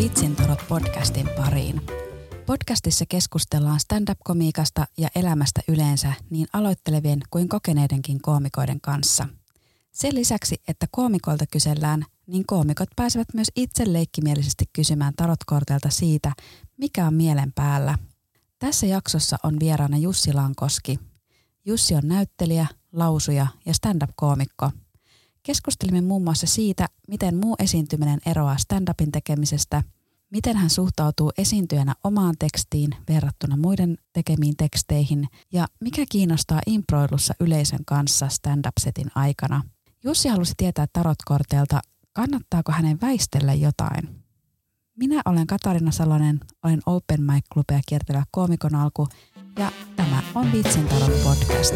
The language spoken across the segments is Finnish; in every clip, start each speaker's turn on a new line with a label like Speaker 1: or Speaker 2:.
Speaker 1: Vitsintarot podcastin pariin. Podcastissa keskustellaan stand-up-komiikasta ja elämästä yleensä niin aloittelevien kuin kokeneidenkin koomikoiden kanssa. Sen lisäksi, että koomikoilta kysellään, niin koomikot pääsevät myös itse leikkimielisesti kysymään tarotkortelta siitä, mikä on mielen päällä. Tässä jaksossa on vieraana Jussi Lankoski. Jussi on näyttelijä, lausuja ja stand-up-koomikko – Keskustelimme muun muassa siitä, miten muu esiintyminen eroaa stand-upin tekemisestä, miten hän suhtautuu esiintyjänä omaan tekstiin verrattuna muiden tekemiin teksteihin ja mikä kiinnostaa improilussa yleisön kanssa stand-up-setin aikana. Jussi halusi tietää tarotkorteelta, kannattaako hänen väistellä jotain. Minä olen Katarina Salonen, olen Open Mic Clubia kiertelevä koomikon alku ja tämä on Vitsin tarot podcast.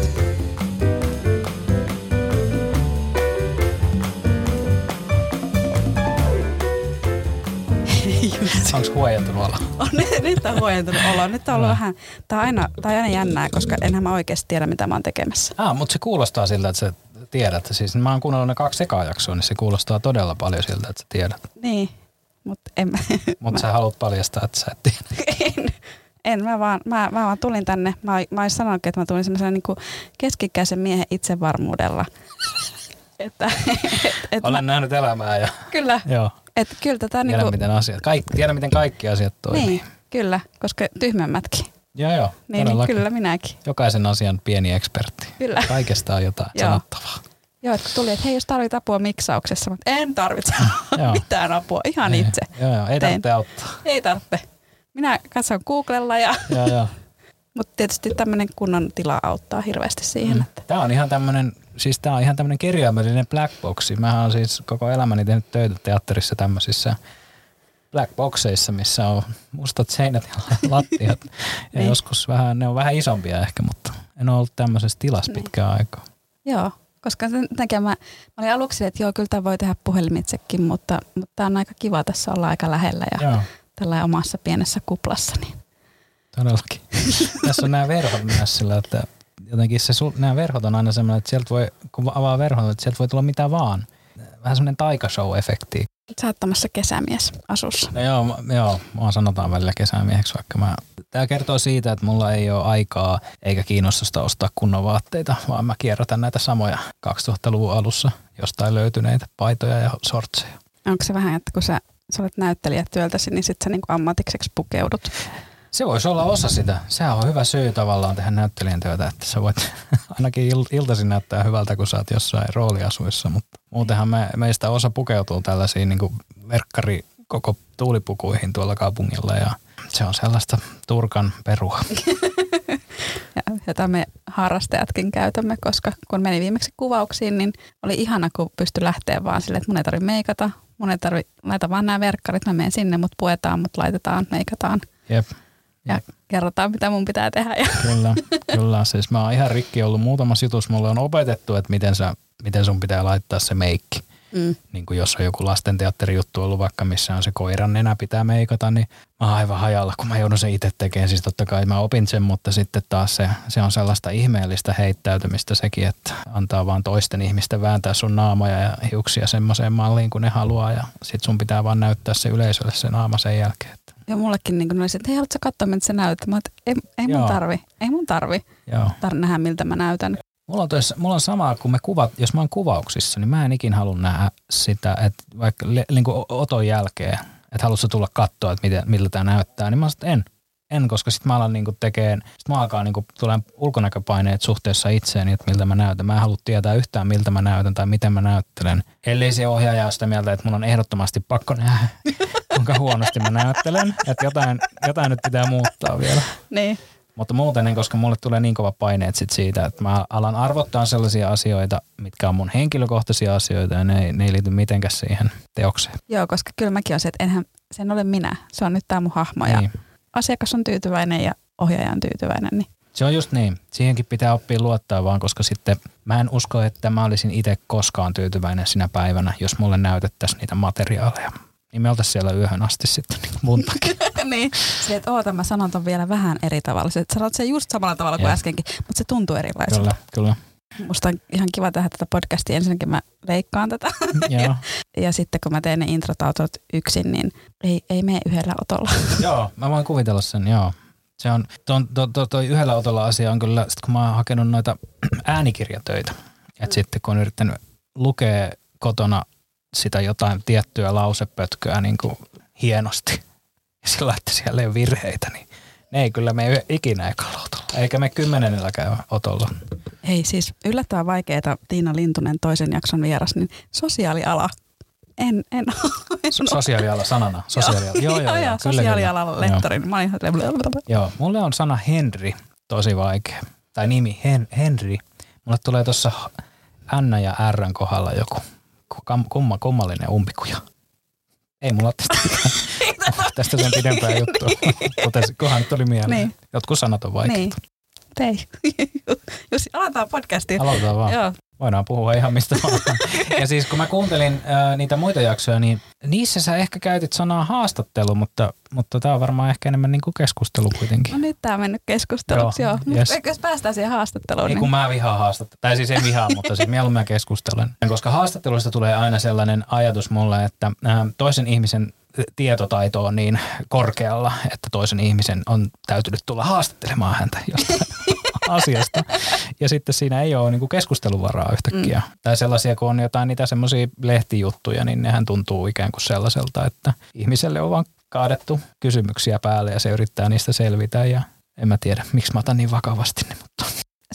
Speaker 2: Onko huojentunut olo?
Speaker 1: On, nyt on huojentunut olo. Nyt on ollut vähän, tää on, aina, tää on aina jännää, koska enhän mä oikeasti tiedä, mitä mä oon tekemässä.
Speaker 2: Ah, mutta se kuulostaa siltä, että sä tiedät. Siis mä oon kuunnellut ne kaksi ekaa jaksoa, niin se kuulostaa todella paljon siltä, että sä tiedät.
Speaker 1: Niin, mutta en mä.
Speaker 2: Mutta sä haluat paljastaa, että sä et tiedä.
Speaker 1: en, en mä, vaan, mä, mä vaan tulin tänne. Mä, mä olisin sanonut, että mä tulin semmoisen niin keskikäisen miehen itsevarmuudella. että, et,
Speaker 2: et Olen mä, nähnyt elämää ja...
Speaker 1: Kyllä.
Speaker 2: Joo.
Speaker 1: Et kyllä tätä
Speaker 2: tiedän, niinku, miten asiat, kaikki, tiedän, miten kaikki asiat toimii.
Speaker 1: Niin, kyllä, koska tyhmemmätkin.
Speaker 2: Joo, joo.
Speaker 1: Niin, niin kyllä minäkin.
Speaker 2: Jokaisen asian pieni ekspertti.
Speaker 1: Kyllä.
Speaker 2: Kaikesta on jotain joo. sanottavaa.
Speaker 1: Joo, että tuli, että hei, jos tarvit apua miksauksessa, mutta en tarvitse mitään apua, ihan
Speaker 2: ei,
Speaker 1: itse.
Speaker 2: Joo, joo, ei tarvitse auttaa.
Speaker 1: Ei tarvitse. Minä katson Googlella ja...
Speaker 2: joo, joo.
Speaker 1: Mutta tietysti tämmöinen kunnon tila auttaa hirveästi siihen. Mm. Että...
Speaker 2: Tämä on ihan tämmöinen siis tämä on ihan tämmöinen kirjaimellinen black boxi. Mä oon siis koko elämäni tehnyt töitä teatterissa tämmöisissä black boxeissa, missä on mustat seinät ja lattiat. ja niin. joskus vähän, ne on vähän isompia ehkä, mutta en ole ollut tämmöisessä tilassa niin. pitkään aikaa.
Speaker 1: Joo, koska sen takia mä, mä olin aluksi, että joo, kyllä tämä voi tehdä puhelimitsekin, mutta, mutta tämä on aika kiva tässä olla aika lähellä ja joo. tällä omassa pienessä kuplassa. Niin.
Speaker 2: Todellakin. Tässä on nämä verhot myös sillä, että jotenkin se, nämä verhot on aina semmoinen, että sieltä voi, kun avaa verhot, että sieltä voi tulla mitä vaan. Vähän semmoinen taikashow-efekti.
Speaker 1: Sä oot tämmöisessä kesämies asussa.
Speaker 2: No joo, joo, mua sanotaan välillä kesämieheksi, vaikka mä... Tämä kertoo siitä, että mulla ei ole aikaa eikä kiinnostusta ostaa kunnon vaatteita, vaan mä kierrätän näitä samoja 2000-luvun alussa jostain löytyneitä paitoja ja sortseja.
Speaker 1: Onko se vähän, että kun sä, sä olet näyttelijätyöltäsi, niin sitten sä niinku ammatikseksi pukeudut?
Speaker 2: Se voisi olla osa sitä. Sehän on hyvä syy tavallaan tehdä näyttelijän työtä, että sä voit ainakin il- iltaisin näyttää hyvältä, kun sä oot jossain rooliasuissa, mutta muutenhan me, meistä osa pukeutuu tällaisiin niin verkkari koko tuulipukuihin tuolla kaupungilla ja se on sellaista turkan perua.
Speaker 1: jota me harrastajatkin käytämme, koska kun meni viimeksi kuvauksiin, niin oli ihana, kun pystyi lähteä vaan sille, että mun ei tarvitse meikata, mun ei tarvitse, laita vaan nämä verkkarit, mä menen sinne, mut puetaan, mut laitetaan, meikataan.
Speaker 2: Jep
Speaker 1: ja kerrotaan, mitä mun pitää tehdä. Ja.
Speaker 2: Kyllä, kyllä. Siis mä oon ihan rikki ollut muutamassa jutussa. Mulle on opetettu, että miten, sä, miten sun pitää laittaa se meikki. Mm. Niin kuin jos on joku lastenteatterijuttu ollut vaikka, missä on se koiran nenä pitää meikata, niin mä oon aivan hajalla, kun mä joudun sen itse tekemään. Siis totta kai mä opin sen, mutta sitten taas se, se on sellaista ihmeellistä heittäytymistä sekin, että antaa vaan toisten ihmisten vääntää sun naamoja ja hiuksia semmoiseen malliin, kun ne haluaa. Ja sit sun pitää vaan näyttää se yleisölle se naama sen jälkeen.
Speaker 1: Ja mullekin niin oli se, että hei, haluatko katsoa, miltä se näyttää? Mä ei, ei mun tarvi, ei mun tarvi Joo. Tar- nähdä, miltä mä näytän.
Speaker 2: Mulla on, tois, mulla on samaa, kun me kuvat, jos mä oon kuvauksissa, niin mä en ikin halua nähdä sitä, että vaikka niin kuin oton jälkeen, että haluatko tulla katsoa, että miten, miltä tämä näyttää, niin mä sanoin, en en, koska sitten mä alan niinku tekeen, sit mä alkaa niinku, tulee ulkonäköpaineet suhteessa itseeni, että miltä mä näytän. Mä en halua tietää yhtään, miltä mä näytän tai miten mä näyttelen. Ellei se ohjaaja ole sitä mieltä, että mun on ehdottomasti pakko nähdä, kuinka huonosti mä näyttelen. Että jotain, jotain nyt pitää muuttaa vielä.
Speaker 1: Niin.
Speaker 2: Mutta muuten, niin, koska mulle tulee niin kova paineet sit siitä, että mä alan arvottaa sellaisia asioita, mitkä on mun henkilökohtaisia asioita ja ne, ne ei liity mitenkään siihen teokseen.
Speaker 1: Joo, koska kyllä mäkin olen se, että enhän sen ole minä. Se on nyt tämä mun hahmo ja niin asiakas on tyytyväinen ja ohjaaja on tyytyväinen. Niin.
Speaker 2: Se on just niin. Siihenkin pitää oppia luottaa vaan, koska sitten mä en usko, että mä olisin itse koskaan tyytyväinen sinä päivänä, jos mulle näytettäisiin niitä materiaaleja. Niin me oltaisiin siellä yöhön asti sitten niin mun takia.
Speaker 1: niin, se, että oota, mä sanon ton vielä vähän eri tavalla. Se, sanot sen just samalla tavalla kuin ja. äskenkin, mutta se tuntuu erilaiselta.
Speaker 2: Kyllä, kyllä.
Speaker 1: Musta on ihan kiva tehdä tätä podcastia. Ensinnäkin mä leikkaan tätä.
Speaker 2: Joo.
Speaker 1: ja sitten kun mä teen ne introtautot yksin, niin ei, ei mene yhdellä otolla.
Speaker 2: joo, mä voin kuvitella sen, joo. Se on, ton, to, to, toi yhdellä otolla asia on kyllä, sit kun mä oon hakenut noita äänikirjatöitä, että sitten kun on yrittänyt lukea kotona sitä jotain tiettyä lausepötköä niin kuin hienosti, ja sillä että siellä ei ole virheitä, niin ne ei kyllä mene ikinä ekalla otolla, eikä me kymmenennelläkään otolla.
Speaker 1: Ei siis yllättävän vaikeeta Tiina Lintunen toisen jakson vieras, niin sosiaaliala. En, en, en
Speaker 2: Sosiaaliala sanana. Sosiaaliala.
Speaker 1: joo, joo, joo, joo, sosiaalialan lehtori. Mä olin ihan
Speaker 2: Joo, mulle on sana Henri tosi vaikea. Tai nimi Hen, Henri. Mulle tulee tuossa N ja R kohdalla joku kumma, kummallinen umpikuja. Ei mulla tästä, tästä sen pidempää juttua, mutta kohan nyt tuli mieleen. Niin. Jotkut sanat on vaikeita. Niin.
Speaker 1: Tei. Jos aloitetaan podcastia.
Speaker 2: Aloitetaan vaan. Joo. Voidaan puhua ihan mistä vaan. ja siis kun mä kuuntelin äh, niitä muita jaksoja, niin niissä sä ehkä käytit sanaa haastattelu, mutta, mutta tämä on varmaan ehkä enemmän niin kuin keskustelu kuitenkin.
Speaker 1: No nyt tämä on mennyt keskusteluksi, joo. joo. Yes. Mutta jos päästään siihen haastatteluun.
Speaker 2: Niin, niin... kun mä vihaan haastattelua. Tai siis en vihaa, mutta siis mieluummin mä keskustelen. Koska haastatteluista tulee aina sellainen ajatus mulle, että äh, toisen ihmisen tietotaito on niin korkealla, että toisen ihmisen on täytynyt tulla haastattelemaan häntä jostain asiasta. Ja sitten siinä ei ole niin keskusteluvaraa yhtäkkiä. Mm. Tai sellaisia, kun on jotain niitä semmoisia lehtijuttuja, niin nehän tuntuu ikään kuin sellaiselta, että ihmiselle on vaan kaadettu kysymyksiä päälle ja se yrittää niistä selvitä ja en mä tiedä, miksi mä otan niin vakavasti ne, mutta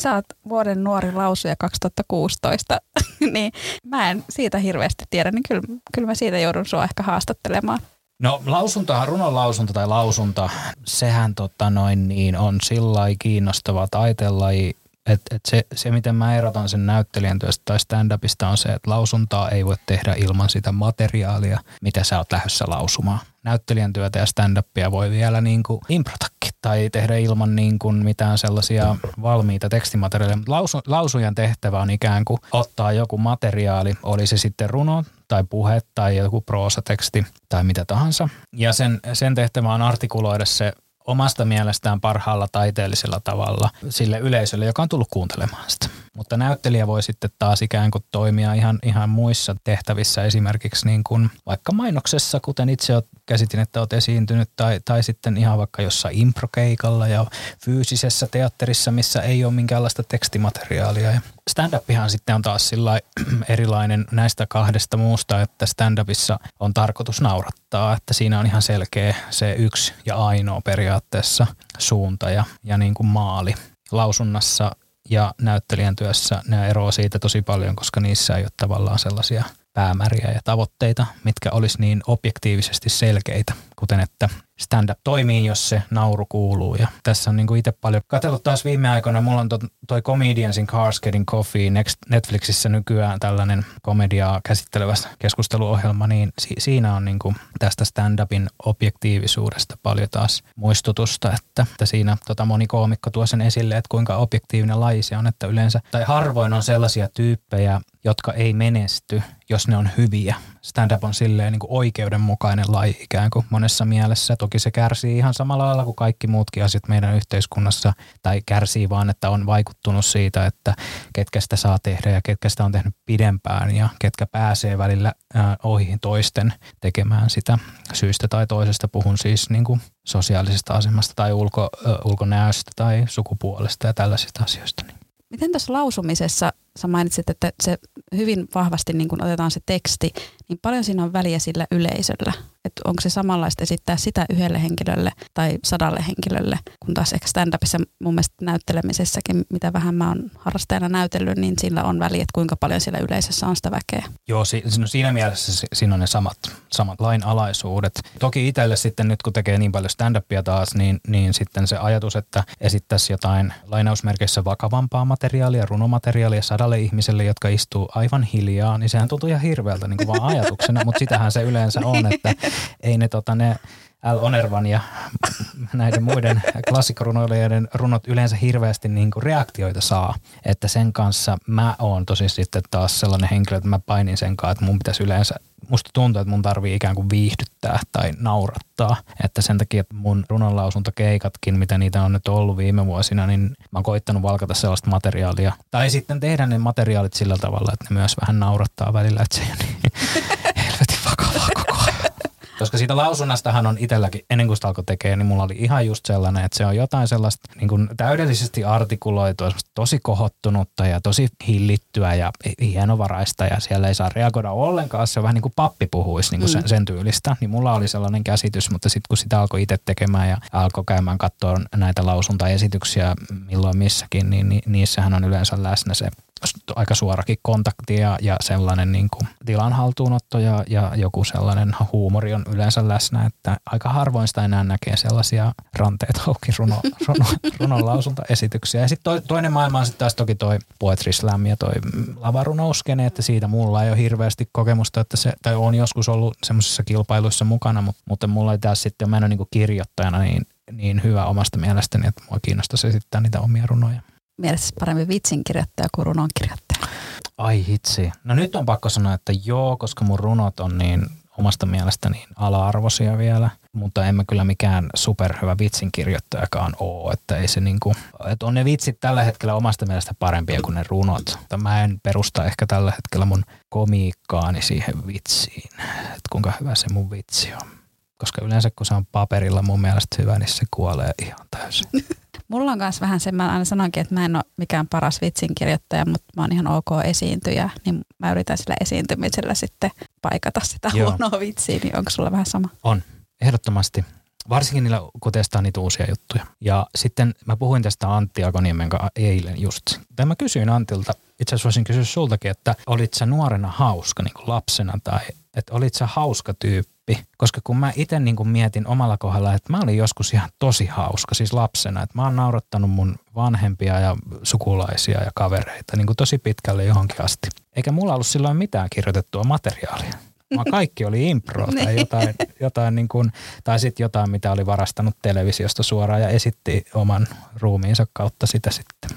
Speaker 1: sä oot vuoden nuori lausuja 2016, niin mä en siitä hirveästi tiedä, niin kyllä, kyllä mä siitä joudun sua ehkä haastattelemaan.
Speaker 2: No lausuntohan, runon lausunto tai lausunta, sehän tota noin niin on sillä kiinnostava taiteenlaji, että et se, se, miten mä erotan sen näyttelijän työstä tai stand-upista on se, että lausuntaa ei voi tehdä ilman sitä materiaalia, mitä sä oot lähdössä lausumaan. Näyttelijän työtä ja stand-upia voi vielä niin kuin improtakin tai tehdä ilman niin kuin mitään sellaisia valmiita tekstimateriaaleja. Mutta lausu, lausujan tehtävä on ikään kuin ottaa joku materiaali, oli se sitten runo tai puhe tai joku proosateksti tai mitä tahansa. Ja sen, sen tehtävä on artikuloida se omasta mielestään parhaalla taiteellisella tavalla sille yleisölle, joka on tullut kuuntelemaan sitä. Mutta näyttelijä voi sitten taas ikään kuin toimia ihan, ihan muissa tehtävissä, esimerkiksi niin kuin vaikka mainoksessa, kuten itse olet käsitin, että olet esiintynyt, tai, tai sitten ihan vaikka jossain improkeikalla ja fyysisessä teatterissa, missä ei ole minkäänlaista tekstimateriaalia. Stand-upihan sitten on taas sillä erilainen näistä kahdesta muusta, että stand-upissa on tarkoitus naurattaa, että siinä on ihan selkeä se yksi ja ainoa periaatteessa suunta ja, ja niin kuin maali. Lausunnassa ja näyttelijän työssä ne eroaa siitä tosi paljon, koska niissä ei ole tavallaan sellaisia päämääriä ja tavoitteita, mitkä olisi niin objektiivisesti selkeitä, kuten että stand-up toimii, jos se nauru kuuluu. Ja tässä on niin itse paljon katsellut taas viime aikoina. Mulla on to, toi Comedians in Cars Getting Coffee Next, Netflixissä nykyään tällainen komediaa käsittelevä keskusteluohjelma, niin si, siinä on niin kuin tästä stand-upin objektiivisuudesta paljon taas muistutusta, että, että siinä tota moni koomikko tuo sen esille, että kuinka objektiivinen laji se on, että yleensä, tai harvoin on sellaisia tyyppejä, jotka ei menesty, jos ne on hyviä. Stand-up on silleen niin kuin oikeudenmukainen laji ikään kuin monessa mielessä. Toki se kärsii ihan samalla lailla kuin kaikki muutkin asiat meidän yhteiskunnassa, tai kärsii vaan, että on vaikuttunut siitä, että ketkä sitä saa tehdä ja ketkä sitä on tehnyt pidempään ja ketkä pääsee välillä ohi toisten tekemään sitä syystä tai toisesta. Puhun siis niin kuin sosiaalisesta asemasta tai ulko, ulkonäöstä tai sukupuolesta ja tällaisista asioista.
Speaker 1: Miten tässä lausumisessa sä mainitsit, että se hyvin vahvasti niin kun otetaan se teksti, niin paljon siinä on väliä sillä yleisöllä. Että onko se samanlaista esittää sitä yhdelle henkilölle tai sadalle henkilölle, kun taas ehkä stand-upissa mun mielestä näyttelemisessäkin, mitä vähän mä oon harrastajana näytellyt, niin sillä on väliä, että kuinka paljon siellä yleisössä on sitä väkeä.
Speaker 2: Joo, si- no siinä mielessä siinä on ne samat, samat lainalaisuudet. Toki itselle sitten nyt kun tekee niin paljon stand-upia taas, niin, niin sitten se ajatus, että esittäisi jotain lainausmerkeissä vakavampaa materiaalia, runomateriaalia sadalle ihmiselle, jotka istuu aivan hiljaa, niin sehän tuntuu ihan hirveältä niin kuin vaan ajatuksena, mutta sitähän se yleensä on, että ei ne, tota, ne L. Onervan ja näiden muiden klassikkorunoilijoiden runot yleensä hirveästi niin kuin reaktioita saa. Että sen kanssa mä oon tosi sitten taas sellainen henkilö, että mä painin sen kanssa, että mun pitäisi yleensä musta tuntuu, että mun tarvii ikään kuin viihdyttää tai naurattaa. Että sen takia että mun runonlausuntokeikatkin, mitä niitä on nyt ollut viime vuosina, niin mä oon koittanut valkata sellaista materiaalia. Tai sitten tehdä ne materiaalit sillä tavalla, että ne myös vähän naurattaa välillä, että se ei niin helvetin vakavaa koko ajan. Koska siitä lausunnastahan on itselläkin, ennen kuin sitä alkoi tekemään, niin mulla oli ihan just sellainen, että se on jotain sellaista niin kuin täydellisesti artikuloitua, tosi kohottunutta ja tosi hillittyä ja hienovaraista ja siellä ei saa reagoida ollenkaan. Se on vähän niin kuin pappi puhuisi niin kuin sen, mm. sen tyylistä. Niin mulla oli sellainen käsitys, mutta sitten kun sitä alkoi itse tekemään ja alkoi käymään katsoa näitä lausuntaesityksiä milloin missäkin, niin, niin niissähän on yleensä läsnä se aika suorakin kontakti ja, ja sellainen niin kuin tilan haltuunotto ja, ja joku sellainen huumori on yleensä läsnä, että aika harvoin sitä enää näkee sellaisia ranteet auki runo, runo, runon lausuntaesityksiä. Ja sitten to, toinen maailma on sitten taas toki toi Poetry Slam ja toi lavarunouskene, että siitä mulla ei ole hirveästi kokemusta, että se, tai on joskus ollut semmoisissa kilpailuissa mukana, mutta, mutta mulla ei taas sitten, mä en ole niin kirjoittajana niin, niin hyvä omasta mielestäni, että mua kiinnostaisi esittää niitä omia runoja
Speaker 1: mielessä paremmin vitsinkirjoittaja kuin runonkirjoittaja?
Speaker 2: Ai hitsi. No nyt on pakko sanoa, että joo, koska mun runot on niin omasta mielestäni niin ala-arvoisia vielä, mutta en mä kyllä mikään superhyvä vitsinkirjoittajakaan oo, että ei se niinku, että on ne vitsit tällä hetkellä omasta mielestä parempia kuin ne runot. Mutta mä en perusta ehkä tällä hetkellä mun komiikkaani siihen vitsiin, että kuinka hyvä se mun vitsi on. Koska yleensä kun se on paperilla mun mielestä hyvä, niin se kuolee ihan täysin.
Speaker 1: Mulla on myös vähän se, mä aina sanonkin, että mä en ole mikään paras vitsinkirjoittaja, mutta mä oon ihan ok esiintyjä, niin mä yritän sillä esiintymisellä sitten paikata sitä Joo. huonoa vitsiä, niin onko sulla vähän sama?
Speaker 2: On, ehdottomasti. Varsinkin niillä, kun testaa niitä uusia juttuja. Ja sitten mä puhuin tästä Antti Akoniemen kanssa eilen just. Tai mä kysyin Antilta, itse asiassa voisin kysyä sultakin, että olit sä nuorena hauska niin kuin lapsena tai että olit sä hauska tyyppi, koska kun mä itse niin mietin omalla kohdalla, että mä olin joskus ihan tosi hauska, siis lapsena, että mä oon naurattanut mun vanhempia ja sukulaisia ja kavereita niin tosi pitkälle johonkin asti. Eikä mulla ollut silloin mitään kirjoitettua materiaalia. Mä kaikki oli impro tai niin. jotain, jotain niin kuin, tai sitten jotain, mitä oli varastanut televisiosta suoraan ja esitti oman ruumiinsa kautta sitä sitten.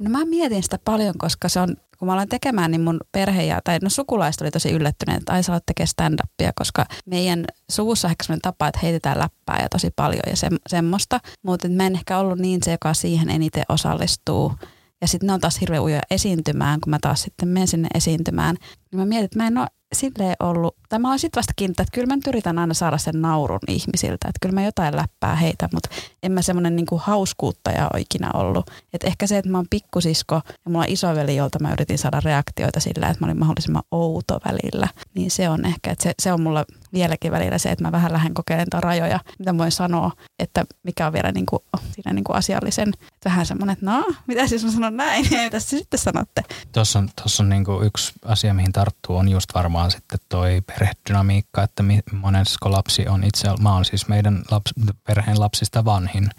Speaker 1: No mä mietin sitä paljon, koska se on kun mä aloin tekemään, niin mun perhe ja, tai no sukulaiset oli tosi yllättyneet, että ai sä oot tekemään stand-upia, koska meidän suvussa on ehkä sellainen tapa, että heitetään läppää ja tosi paljon ja se, semmoista. Mutta mä en ehkä ollut niin se, joka siihen eniten osallistuu. Ja sitten ne on taas hirveän ujoja esiintymään, kun mä taas sitten menen sinne esiintymään. Niin mä mietin, että mä en ole silleen ollut, tai mä oon sitten vasta kiinnittää, että kyllä mä nyt yritän aina saada sen naurun ihmisiltä, että kyllä mä jotain läppää heitä, mutta en mä semmoinen niinku hauskuuttaja ole ikinä ollut. Et ehkä se, että mä oon pikkusisko ja mulla on isoveli, jolta mä yritin saada reaktioita sillä, että mä olin mahdollisimman outo välillä, niin se on ehkä, että se, se on mulla vieläkin välillä se, että mä vähän lähden kokeilemaan rajoja, mitä voin sanoa, että mikä on vielä niinku, siinä niinku asiallisen. Että vähän semmoinen, että no, mitä siis mä sanon näin, mitä sitten sanotte?
Speaker 2: Tuossa on, tossa on niinku yksi asia, mihin tarttuu, on just varmaan sitten toi perhedynamiikka, että monesko lapsi on itse, mä oon siis meidän laps, perheen lapsista vanhin,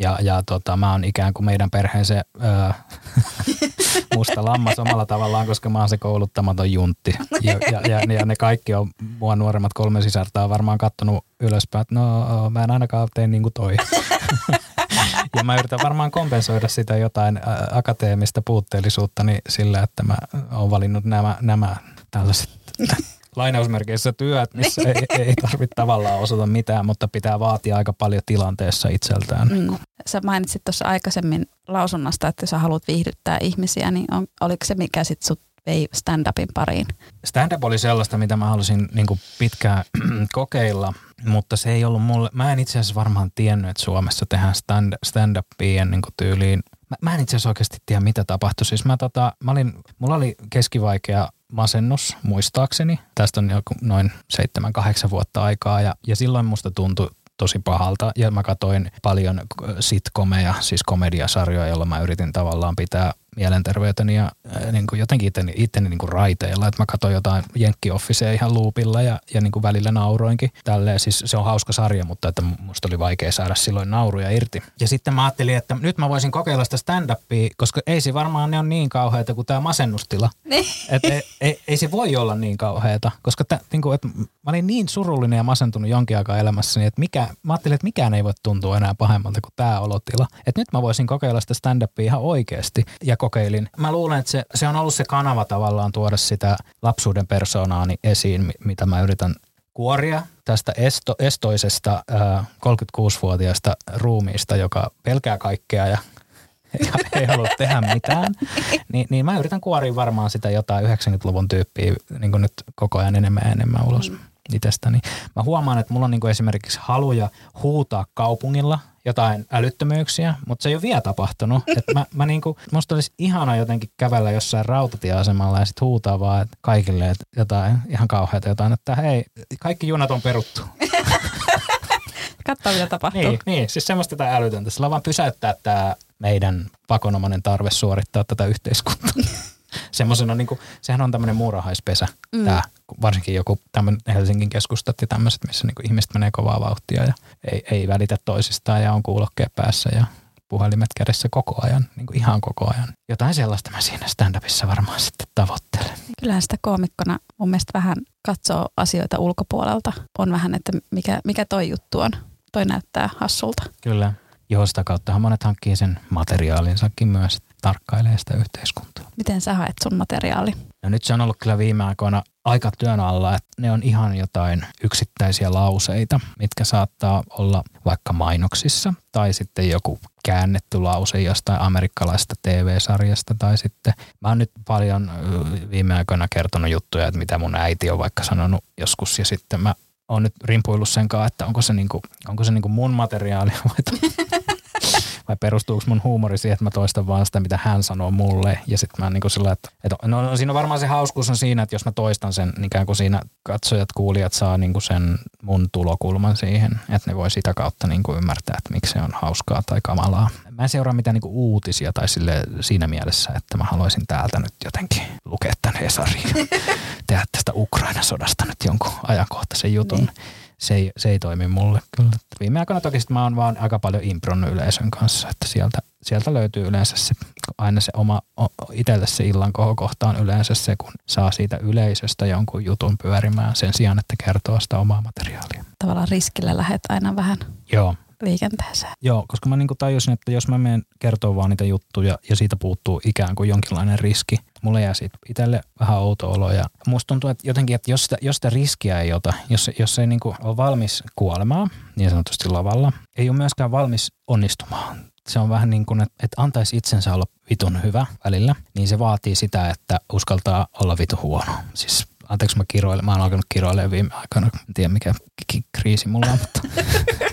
Speaker 2: ja, ja tota, mä oon ikään kuin meidän perheen se öö, musta lammas omalla tavallaan, koska mä oon se kouluttamaton juntti. Ja, ja, ja, ja ne kaikki on mua nuoremmat kolme sisartaa varmaan kattonut ylöspäin, että no mä en ainakaan tee niin kuin toi. ja mä yritän varmaan kompensoida sitä jotain akateemista puutteellisuutta niin sillä, että mä oon valinnut nämä, nämä tällaiset lainausmerkeissä työt, missä ei, ei tarvitse tavallaan osata mitään, mutta pitää vaatia aika paljon tilanteessa itseltään. Mm.
Speaker 1: Sä mainitsit tuossa aikaisemmin lausunnasta, että sä haluat viihdyttää ihmisiä, niin on, oliko se mikä sitten sut vei stand-upin pariin?
Speaker 2: Stand-up oli sellaista, mitä mä halusin niin pitkään kokeilla, mutta se ei ollut mulle, mä en itse asiassa varmaan tiennyt, että Suomessa tehdään stand, stand-upia niin tyyliin Mä, mä en itse asiassa oikeasti tiedä, mitä tapahtui. Siis mä, tota, mä olin, mulla oli keskivaikea masennus muistaakseni. Tästä on joku noin 7-8 vuotta aikaa ja, ja silloin musta tuntui tosi pahalta ja mä katsoin paljon sitcomeja, siis komediasarjoja, joilla mä yritin tavallaan pitää mielenterveyteni ja äh, niin kuin jotenkin itteni, itteni niin kuin raiteilla. Että mä katsoin jotain Jenkki-officea ihan luupilla ja, ja niin kuin välillä nauroinkin. Tälleen, siis se on hauska sarja, mutta että musta oli vaikea saada silloin nauruja irti. Ja sitten mä ajattelin, että nyt mä voisin kokeilla sitä stand-upia, koska ei se varmaan ne on niin kauheita kuin tämä masennustila. Niin. että ei, ei, ei, se voi olla niin kauheita, koska tä, niin kuin, että mä olin niin surullinen ja masentunut jonkin aikaa elämässäni, että mikä, mä ajattelin, että mikään ei voi tuntua enää pahemmalta kuin tämä olotila. Että nyt mä voisin kokeilla sitä stand-upia ihan oikeasti. Ja kokeilin. Mä luulen, että se, se on ollut se kanava tavallaan tuoda sitä lapsuuden persoonaani esiin, mitä mä yritän kuoria tästä esto, estoisesta äh, 36-vuotiaasta ruumiista, joka pelkää kaikkea ja, ja ei halua tehdä mitään. Ni, niin mä yritän kuoria varmaan sitä jotain 90-luvun tyyppiä niin nyt koko ajan enemmän ja enemmän ulos. Mm itsestäni. Mä huomaan, että mulla on niin esimerkiksi haluja huutaa kaupungilla jotain älyttömyyksiä, mutta se ei ole vielä tapahtunut. Et mä, mä niinku, musta olisi ihana jotenkin kävellä jossain rautatieasemalla ja sitten huutaa vaan että kaikille että jotain ihan kauheata jotain, että hei, kaikki junat on peruttu.
Speaker 1: Katsotaan, mitä tapahtuu.
Speaker 2: Niin, niin, siis semmoista tätä älytöntä. Sillä vaan pysäyttää tämä meidän pakonomainen tarve suorittaa tätä yhteiskuntaa. semmoisena, niin kuin, sehän on tämmöinen muurahaispesä, mm. tämä, varsinkin joku tämmöinen Helsingin keskustat ja tämmöiset, missä niin kuin ihmiset menee kovaa vauhtia ja ei, ei välitä toisistaan ja on kuulokkeet päässä ja puhelimet kädessä koko ajan, niin kuin ihan koko ajan. Jotain sellaista mä siinä stand-upissa varmaan sitten tavoittelen.
Speaker 1: Kyllähän sitä koomikkona mun mielestä vähän katsoo asioita ulkopuolelta. On vähän, että mikä, mikä toi juttu on. Toi näyttää hassulta.
Speaker 2: Kyllä. Joo, sitä kauttahan monet hankkii sen materiaalinsakin myös, tarkkailee sitä yhteiskuntaa.
Speaker 1: Miten sä haet sun materiaali?
Speaker 2: No nyt se on ollut kyllä viime aikoina aika työn alla, että ne on ihan jotain yksittäisiä lauseita, mitkä saattaa olla vaikka mainoksissa tai sitten joku käännetty lause jostain amerikkalaisesta TV-sarjasta tai sitten mä oon nyt paljon viime aikoina kertonut juttuja, että mitä mun äiti on vaikka sanonut joskus ja sitten mä oon nyt rimpuillut sen kanssa, että onko se, niinku, onko se niinku mun materiaali vai vai perustuuko mun huumori siihen, että mä toistan vaan sitä, mitä hän sanoo mulle. Ja sitten mä niin kuin sillä, että, että no, no, siinä on varmaan se hauskuus on siinä, että jos mä toistan sen, niin ikään kuin siinä katsojat, kuulijat saa niin kuin sen mun tulokulman siihen, että ne voi sitä kautta niin kuin ymmärtää, että miksi se on hauskaa tai kamalaa. Mä en seuraa mitään niin kuin uutisia tai sille siinä mielessä, että mä haluaisin täältä nyt jotenkin lukea tämän Hesarin tehdä tästä Ukraina-sodasta nyt jonkun ajankohtaisen jutun. Niin se ei, se ei toimi mulle kyllä. Viime aikoina toki mä oon vaan aika paljon impronnut yleisön kanssa, että sieltä, sieltä löytyy yleensä se, aina se oma, itselle se illan kohokohta on yleensä se, kun saa siitä yleisöstä jonkun jutun pyörimään sen sijaan, että kertoo sitä omaa materiaalia.
Speaker 1: Tavallaan riskillä lähet aina vähän.
Speaker 2: Joo,
Speaker 1: liikenteeseen.
Speaker 2: Joo, koska mä niinku tajusin, että jos mä menen kertoa vaan niitä juttuja ja siitä puuttuu ikään kuin jonkinlainen riski, mulle jää siitä itselle vähän outo olo ja musta tuntuu, että jotenkin, että jos sitä, jos sitä riskiä ei ota, jos, jos ei niinku ole valmis kuolemaan niin sanotusti lavalla, ei ole myöskään valmis onnistumaan. Se on vähän niin kuin, että, että antaisi itsensä olla vitun hyvä välillä, niin se vaatii sitä, että uskaltaa olla vitu huono. Siis anteeksi mä kiroilen, mä oon alkanut kiroilemaan viime aikana, en tiedä mikä kriisi mulla on, mutta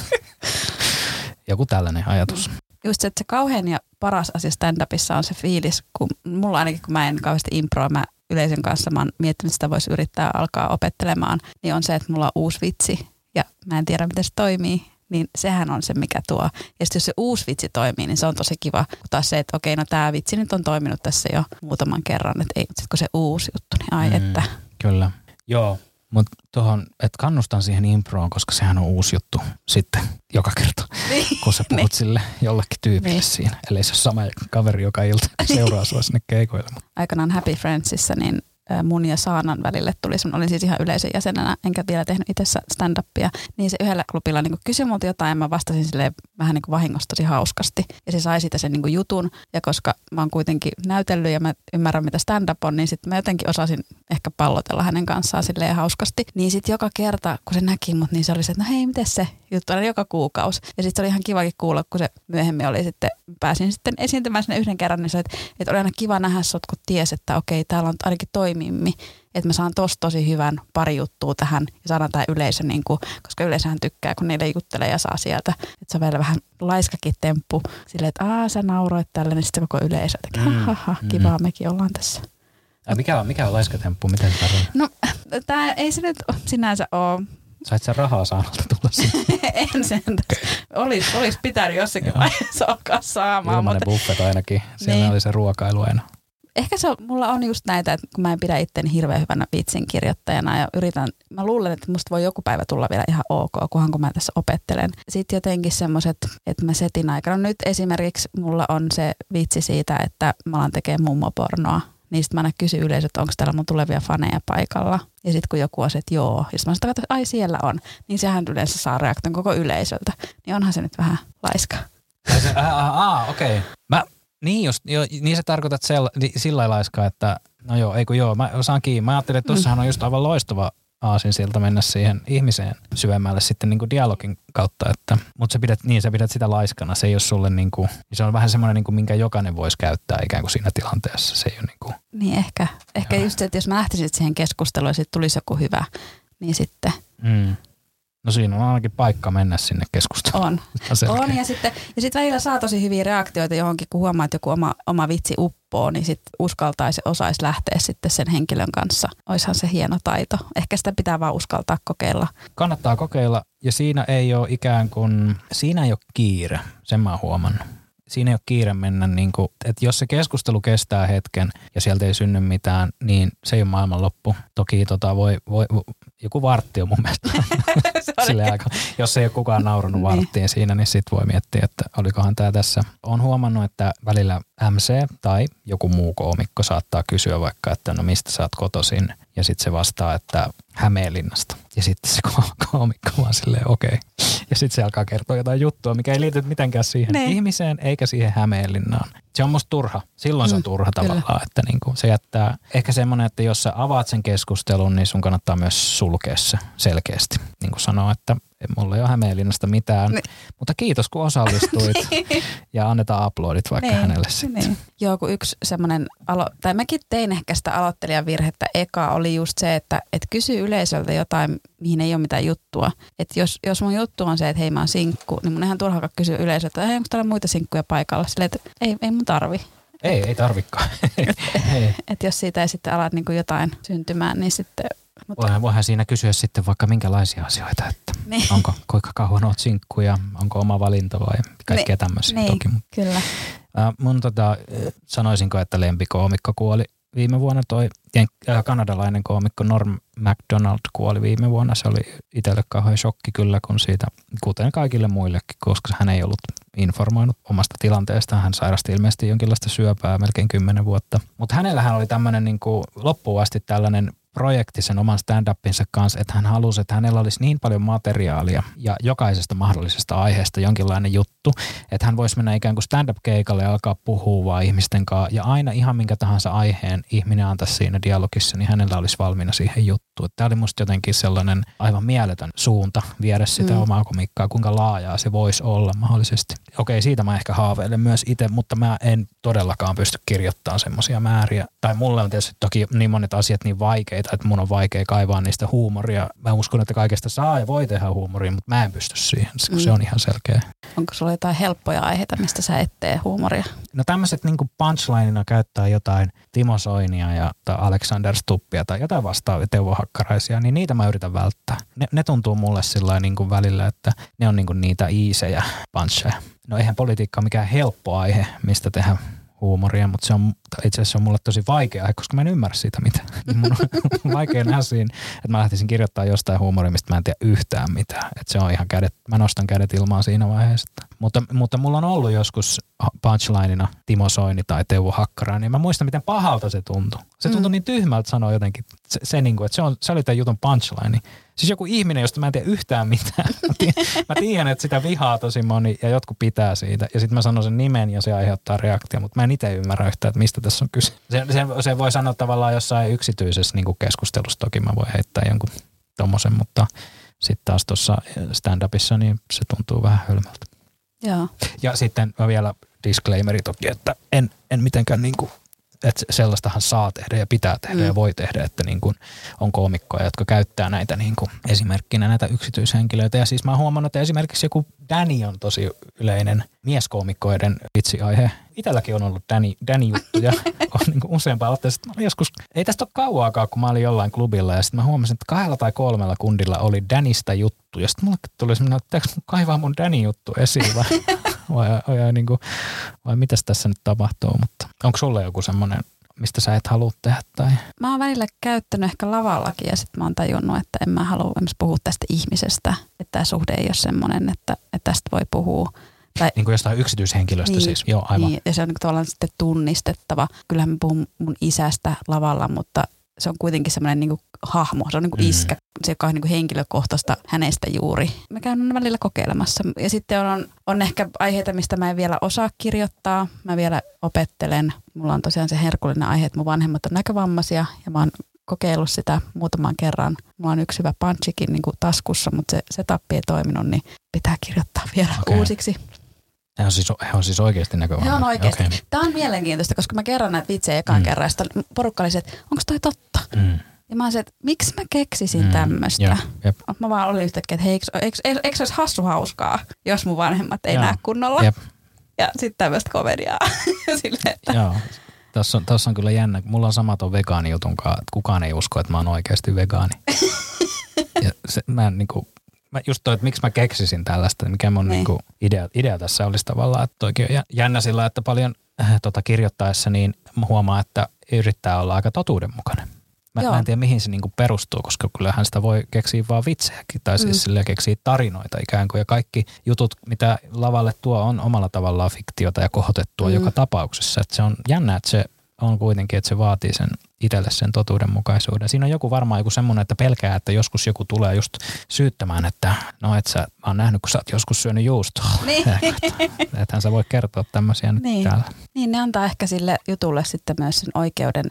Speaker 2: joku tällainen ajatus.
Speaker 1: Just se, että se kauhean ja paras asia stand-upissa on se fiilis, kun mulla ainakin kun mä en kauheasti improa, mä yleisön kanssa mä oon miettinyt, että sitä voisi yrittää alkaa opettelemaan, niin on se, että mulla on uusi vitsi ja mä en tiedä, miten se toimii, niin sehän on se, mikä tuo. Ja sitten jos se uusi vitsi toimii, niin se on tosi kiva. Kun taas se, että okei, no tämä vitsi nyt on toiminut tässä jo muutaman kerran, että ei, sitten kun se uusi juttu, niin ai mm, että.
Speaker 2: Kyllä. Joo, mutta tuohon, että kannustan siihen improon, koska sehän on uusi juttu sitten joka kerta, niin, kun sä puhut niin. sille jollekin tyypille niin. siinä. Eli se sama kaveri joka ilta seuraa sua sinne keikoille.
Speaker 1: Aikanaan Happy Friendsissa, niin mun ja Saanan välille tuli, sun olin siis ihan yleisön jäsenenä, enkä vielä tehnyt itse stand-upia, niin se yhdellä klubilla niin kysyi multa jotain ja mä vastasin sille vähän niin kuin vahingossa tosi hauskasti. Ja se sai siitä sen niin jutun ja koska mä oon kuitenkin näytellyt ja mä ymmärrän mitä stand-up on, niin sitten mä jotenkin osasin ehkä pallotella hänen kanssaan silleen hauskasti. Niin sitten joka kerta, kun se näki mut, niin se oli se, että no hei, miten se juttu aina joka kuukausi. Ja sitten se oli ihan kivakin kuulla, kun se myöhemmin oli sitten, pääsin sitten esiintymään sinne yhden kerran, niin se, että, että oli aina kiva nähdä sut, kun ties, että okei, täällä on ainakin toimimmi, että mä saan tosta tosi hyvän pari juttua tähän ja saadaan tämä yleisö, niin kuin, koska yleisöhän tykkää, kun niille juttelee ja saa sieltä. Että se on vielä vähän laiskakin temppu silleen, että aah sä nauroit tälle, niin sitten koko yleisö tekee, mm, ha, mm. kivaa, mekin ollaan tässä.
Speaker 2: Ja mikä on, mikä on laiskatemppu? Miten se tarvitsee?
Speaker 1: No, tää ei se nyt sinänsä ole
Speaker 2: Sait sä rahaa saanolta tulla sinne?
Speaker 1: en sen Olis, olis pitänyt jossakin vaiheessa alkaa saamaan.
Speaker 2: Ilmanen mutta... buffet ainakin. Siellä niin. oli se ruokailu aina.
Speaker 1: Ehkä se on, mulla on just näitä, että kun mä en pidä itteni hirveän hyvänä vitsin kirjoittajana ja yritän, mä luulen, että musta voi joku päivä tulla vielä ihan ok, kunhan kun mä tässä opettelen. Sitten jotenkin semmoiset, että mä setin aikana. Nyt esimerkiksi mulla on se vitsi siitä, että mä alan tekemään mummopornoa niin sitten mä aina kysyn yleisö, että onko täällä mun tulevia faneja paikalla. Ja sitten kun joku on se, että joo, ja mä sanoin, että ai siellä on, niin sehän yleensä saa reaktion koko yleisöltä. Niin onhan se nyt vähän laiska.
Speaker 2: Ah, okei. Okay. Mä Niin, just, jo, niin sä tarkoitat sel, sillä lailla että no joo, ei kun joo, mä osaan kiinni. Mä ajattelin, että tossahan on just aivan loistava aasin siltä mennä siihen ihmiseen syvemmälle sitten niin kuin dialogin kautta. Että, mutta sä pidät, niin sä pidät sitä laiskana. Se ei ole sulle niin kuin, se on vähän semmoinen, niin kuin, minkä jokainen voisi käyttää ikään kuin siinä tilanteessa. Se ei ole niin kuin,
Speaker 1: Niin ehkä, ehkä just se, että jos mä lähtisin siihen keskusteluun ja sitten tulisi joku hyvä, niin sitten
Speaker 2: mm. No siinä on ainakin paikka mennä sinne keskusteluun.
Speaker 1: On. on ja sitten ja sit välillä saa tosi hyviä reaktioita johonkin, kun huomaa, että joku oma, oma vitsi uppoo, niin sitten uskaltaisi osaisi lähteä sitten sen henkilön kanssa. Oishan se hieno taito. Ehkä sitä pitää vaan uskaltaa kokeilla.
Speaker 2: Kannattaa kokeilla ja siinä ei ole ikään kuin, siinä ei ole kiire, sen mä oon huomannut siinä ei ole kiire mennä, niin kuin, että jos se keskustelu kestää hetken ja sieltä ei synny mitään, niin se ei ole maailmanloppu. Toki tota, voi, voi, joku vartti on mun mielestä. aika, jos ei ole kukaan naurannut niin. varttiin siinä, niin sitten voi miettiä, että olikohan tämä tässä. Olen huomannut, että välillä MC tai joku muu koomikko saattaa kysyä vaikka, että no mistä sä oot kotoisin. Ja sitten se vastaa, että Hämeenlinnasta. Ja sitten se koomikko vaan silleen okei. Okay. Ja sitten se alkaa kertoa jotain juttua, mikä ei liity mitenkään siihen ne. ihmiseen eikä siihen Hämeenlinnaan. Se on musta turha. Silloin mm, se on mm, turha kyllä. tavallaan, että niinku se jättää ehkä semmoinen, että jos sä avaat sen keskustelun, niin sun kannattaa myös sulkea se selkeästi. Niin kuin sanoa, että mulla ei ole Hämeenlinnasta mitään, niin. mutta kiitos kun osallistuit ja annetaan uploadit vaikka niin. hänelle sitten. Niin.
Speaker 1: Joo, kun yksi semmoinen, alo- tai mäkin tein ehkä sitä aloittelijan virhettä eka, oli just se, että et kysy yleisöltä jotain, mihin ei ole mitään juttua. Että jos, jos mun juttu on se, että hei mä oon sinkku, niin mun ihan turha kysyä yleisöltä, että onko täällä muita sinkkuja paikalla. Silleen, että ei, ei mun tarvi.
Speaker 2: Ei, ei tarvikaan.
Speaker 1: et, et jos siitä ei sitten ala niin jotain syntymään, niin sitten
Speaker 2: mutta... Voihan, voihan siinä kysyä sitten vaikka minkälaisia asioita, että niin. onko kuinka kauan olet sinkku ja onko oma valinta vai kaikkea niin. tämmöisiä
Speaker 1: niin,
Speaker 2: toki.
Speaker 1: Kyllä.
Speaker 2: Äh, mun tota, sanoisinko, että lempikoomikko kuoli viime vuonna toi äh, kanadalainen koomikko Norm MacDonald kuoli viime vuonna. Se oli itselle kauhean shokki kyllä, kun siitä, kuten kaikille muillekin, koska hän ei ollut informoinut omasta tilanteestaan. Hän sairasti ilmeisesti jonkinlaista syöpää melkein kymmenen vuotta. Mutta hänellähän oli tämmöinen niin loppuun asti tällainen projekti sen oman stand-upinsa kanssa, että hän halusi, että hänellä olisi niin paljon materiaalia ja jokaisesta mahdollisesta aiheesta jonkinlainen juttu, että hän voisi mennä ikään kuin stand-up-keikalle ja alkaa puhua vaan ihmisten kanssa ja aina ihan minkä tahansa aiheen ihminen antaisi siinä dialogissa, niin hänellä olisi valmiina siihen juttuun. Tämä oli musta jotenkin sellainen aivan mieletön suunta viedä sitä mm. omaa komikkaa, kuinka laajaa se voisi olla mahdollisesti. Okei, siitä mä ehkä haaveilen myös itse, mutta mä en todellakaan pysty kirjoittamaan semmoisia määriä. Tai mulle on tietysti toki niin monet asiat niin vaikeita, vaikeita, että mun on vaikea kaivaa niistä huumoria. Mä uskon, että kaikesta saa ja voi tehdä huumoria, mutta mä en pysty siihen, koska mm. se on ihan selkeä.
Speaker 1: Onko sulla jotain helppoja aiheita, mistä sä et tee huumoria?
Speaker 2: No tämmöiset niin punchlineina käyttää jotain Timo Soinia ja tai Alexander Stuppia tai jotain vastaavia Teuvo Hakkaraisia, niin niitä mä yritän välttää. Ne, ne tuntuu mulle sillä niin välillä, että ne on niin niitä iisejä puncheja. No eihän politiikka ole mikään helppo aihe, mistä tehdä huumoria, mutta se on itse asiassa on mulle tosi vaikea, koska mä en ymmärrä siitä mitään. Mun on vaikea nähdä siinä, että mä lähtisin kirjoittaa jostain huumoria, mistä mä en tiedä yhtään mitään. Että se on ihan kädet, mä nostan kädet ilmaan siinä vaiheessa. Mutta, mutta mulla on ollut joskus punchlineina Timo Soini tai Teuvo Hakkara, niin mä muistan, miten pahalta se tuntui. Se tuntui mm. niin tyhmältä sanoa jotenkin, se, se, niin kuin, että se, on, se oli tämän jutun punchline. Siis joku ihminen, josta mä en tiedä yhtään mitään. Mä tiedän, että sitä vihaa tosi moni ja jotkut pitää siitä. Ja sitten mä sanon sen nimen ja se aiheuttaa reaktio, mutta mä en itse ymmärrä yhtään, että mistä tässä on kyse. Se, se, se voi sanoa tavallaan jossain yksityisessä niin kuin keskustelussa. Toki mä voin heittää jonkun tommosen, mutta sitten taas tuossa stand-upissa niin se tuntuu vähän hölmältä.
Speaker 1: Joo.
Speaker 2: Ja sitten mä vielä disclaimeri toki, että en, en mitenkään niin kuin että sellaistahan saa tehdä ja pitää tehdä mm. ja voi tehdä, että niin kuin on koomikkoja, jotka käyttää näitä niin kuin esimerkkinä näitä yksityishenkilöitä. Ja siis mä oon huomannut, että esimerkiksi joku Danny on tosi yleinen mieskoomikkoiden vitsiaihe. Itälläkin on ollut Danny, Danny-juttuja on niin kuin useampaa otteesta. Joskus, ei tästä ole kauaakaan, kun mä olin jollain klubilla ja sitten mä huomasin, että kahdella tai kolmella kundilla oli Danista juttu. Ja sitten mulle tuli semmoinen, että kaivaa mun Danny-juttu esiin vai, vai, vai, vai, niin kuin, vai mitäs tässä nyt tapahtuu. Mutta onko sulla joku semmoinen mistä sä et halua tehdä? Tai?
Speaker 1: Mä oon välillä käyttänyt ehkä lavallakin ja sitten mä oon tajunnut, että en mä halua puhua tästä ihmisestä. Että tämä suhde ei ole semmoinen, että, että tästä voi puhua.
Speaker 2: Tai, niin kuin jostain yksityishenkilöstä niin, siis, joo aivan. Niin,
Speaker 1: ja se on niin tavallaan sitten tunnistettava. Kyllähän mä puhun mun isästä lavalla, mutta se on kuitenkin semmoinen niin hahmo, se on niin kuin
Speaker 2: Mm.
Speaker 1: iskä, se joka on niin kuin henkilökohtaista hänestä juuri. Mä käyn välillä kokeilemassa. Ja sitten on, on ehkä aiheita, mistä mä en vielä osaa kirjoittaa. Mä vielä opettelen. Mulla on tosiaan se herkullinen aihe, että mun vanhemmat on näkövammaisia ja mä oon kokeillut sitä muutaman kerran. Mulla on yksi hyvä punchikin niin kuin taskussa, mutta se, se tappi ei toiminut, niin pitää kirjoittaa vielä okay. uusiksi.
Speaker 2: He on siis, he on siis oikeasti näkövammaisia.
Speaker 1: He on oikeasti.
Speaker 2: Okei.
Speaker 1: Tämä on mielenkiintoista, koska mä kerron näitä vitsejä ekan
Speaker 2: Mm.
Speaker 1: kerran, ja sitten porukka oli se, että onko toi totta?
Speaker 2: Mm.
Speaker 1: Ja mä se, että miksi mä keksisin
Speaker 2: Mm.
Speaker 1: mm. tämmöistä?
Speaker 2: Jep, jep.
Speaker 1: Mä vaan olin yhtäkkiä, että hei, eikö, eikö, eikö, eikö se olisi hassu hauskaa, jos mun vanhemmat ei
Speaker 2: Joo.
Speaker 1: näe kunnolla?
Speaker 2: Jep.
Speaker 1: Ja sitten tämmöistä komediaa. Silleen, että
Speaker 2: Joo. Tässä on, tässä on kyllä jännä. Mulla on sama tuon vegaanijutun kanssa, että kukaan ei usko, että mä oon oikeasti vegaani. ja se, mä en niinku, mä just toi, että miksi mä keksisin tällaista, mikä mun
Speaker 1: Niin.
Speaker 2: niinku idea, idea tässä olisi tavallaan, että toikin on jä- jännä sillä, että paljon äh, tota kirjoittaessa niin mä huomaan, että yrittää olla aika totuudenmukainen. Mä,
Speaker 1: Joo.
Speaker 2: mä en tiedä, mihin se niinku perustuu, koska kyllähän sitä voi keksiä vaan vitsejäkin, tai siis
Speaker 1: Mm.
Speaker 2: sillä keksiä tarinoita ikään kuin, ja kaikki jutut, mitä lavalle tuo, on omalla tavallaan fiktiota ja kohotettua
Speaker 1: Mm.
Speaker 2: joka tapauksessa. Et se on jännä, että se on kuitenkin, että se vaatii sen itselle sen totuudenmukaisuuden. Siinä on joku varmaan joku semmoinen, että pelkää, että joskus joku tulee just syyttämään, että no et sä, mä oon nähnyt, kun sä oot joskus syönyt juustoa.
Speaker 1: Niin.
Speaker 2: Ethän sä voi kertoa tämmöisiä nyt
Speaker 1: Niin.
Speaker 2: täällä.
Speaker 1: Niin, ne antaa ehkä sille jutulle sitten myös sen oikeuden.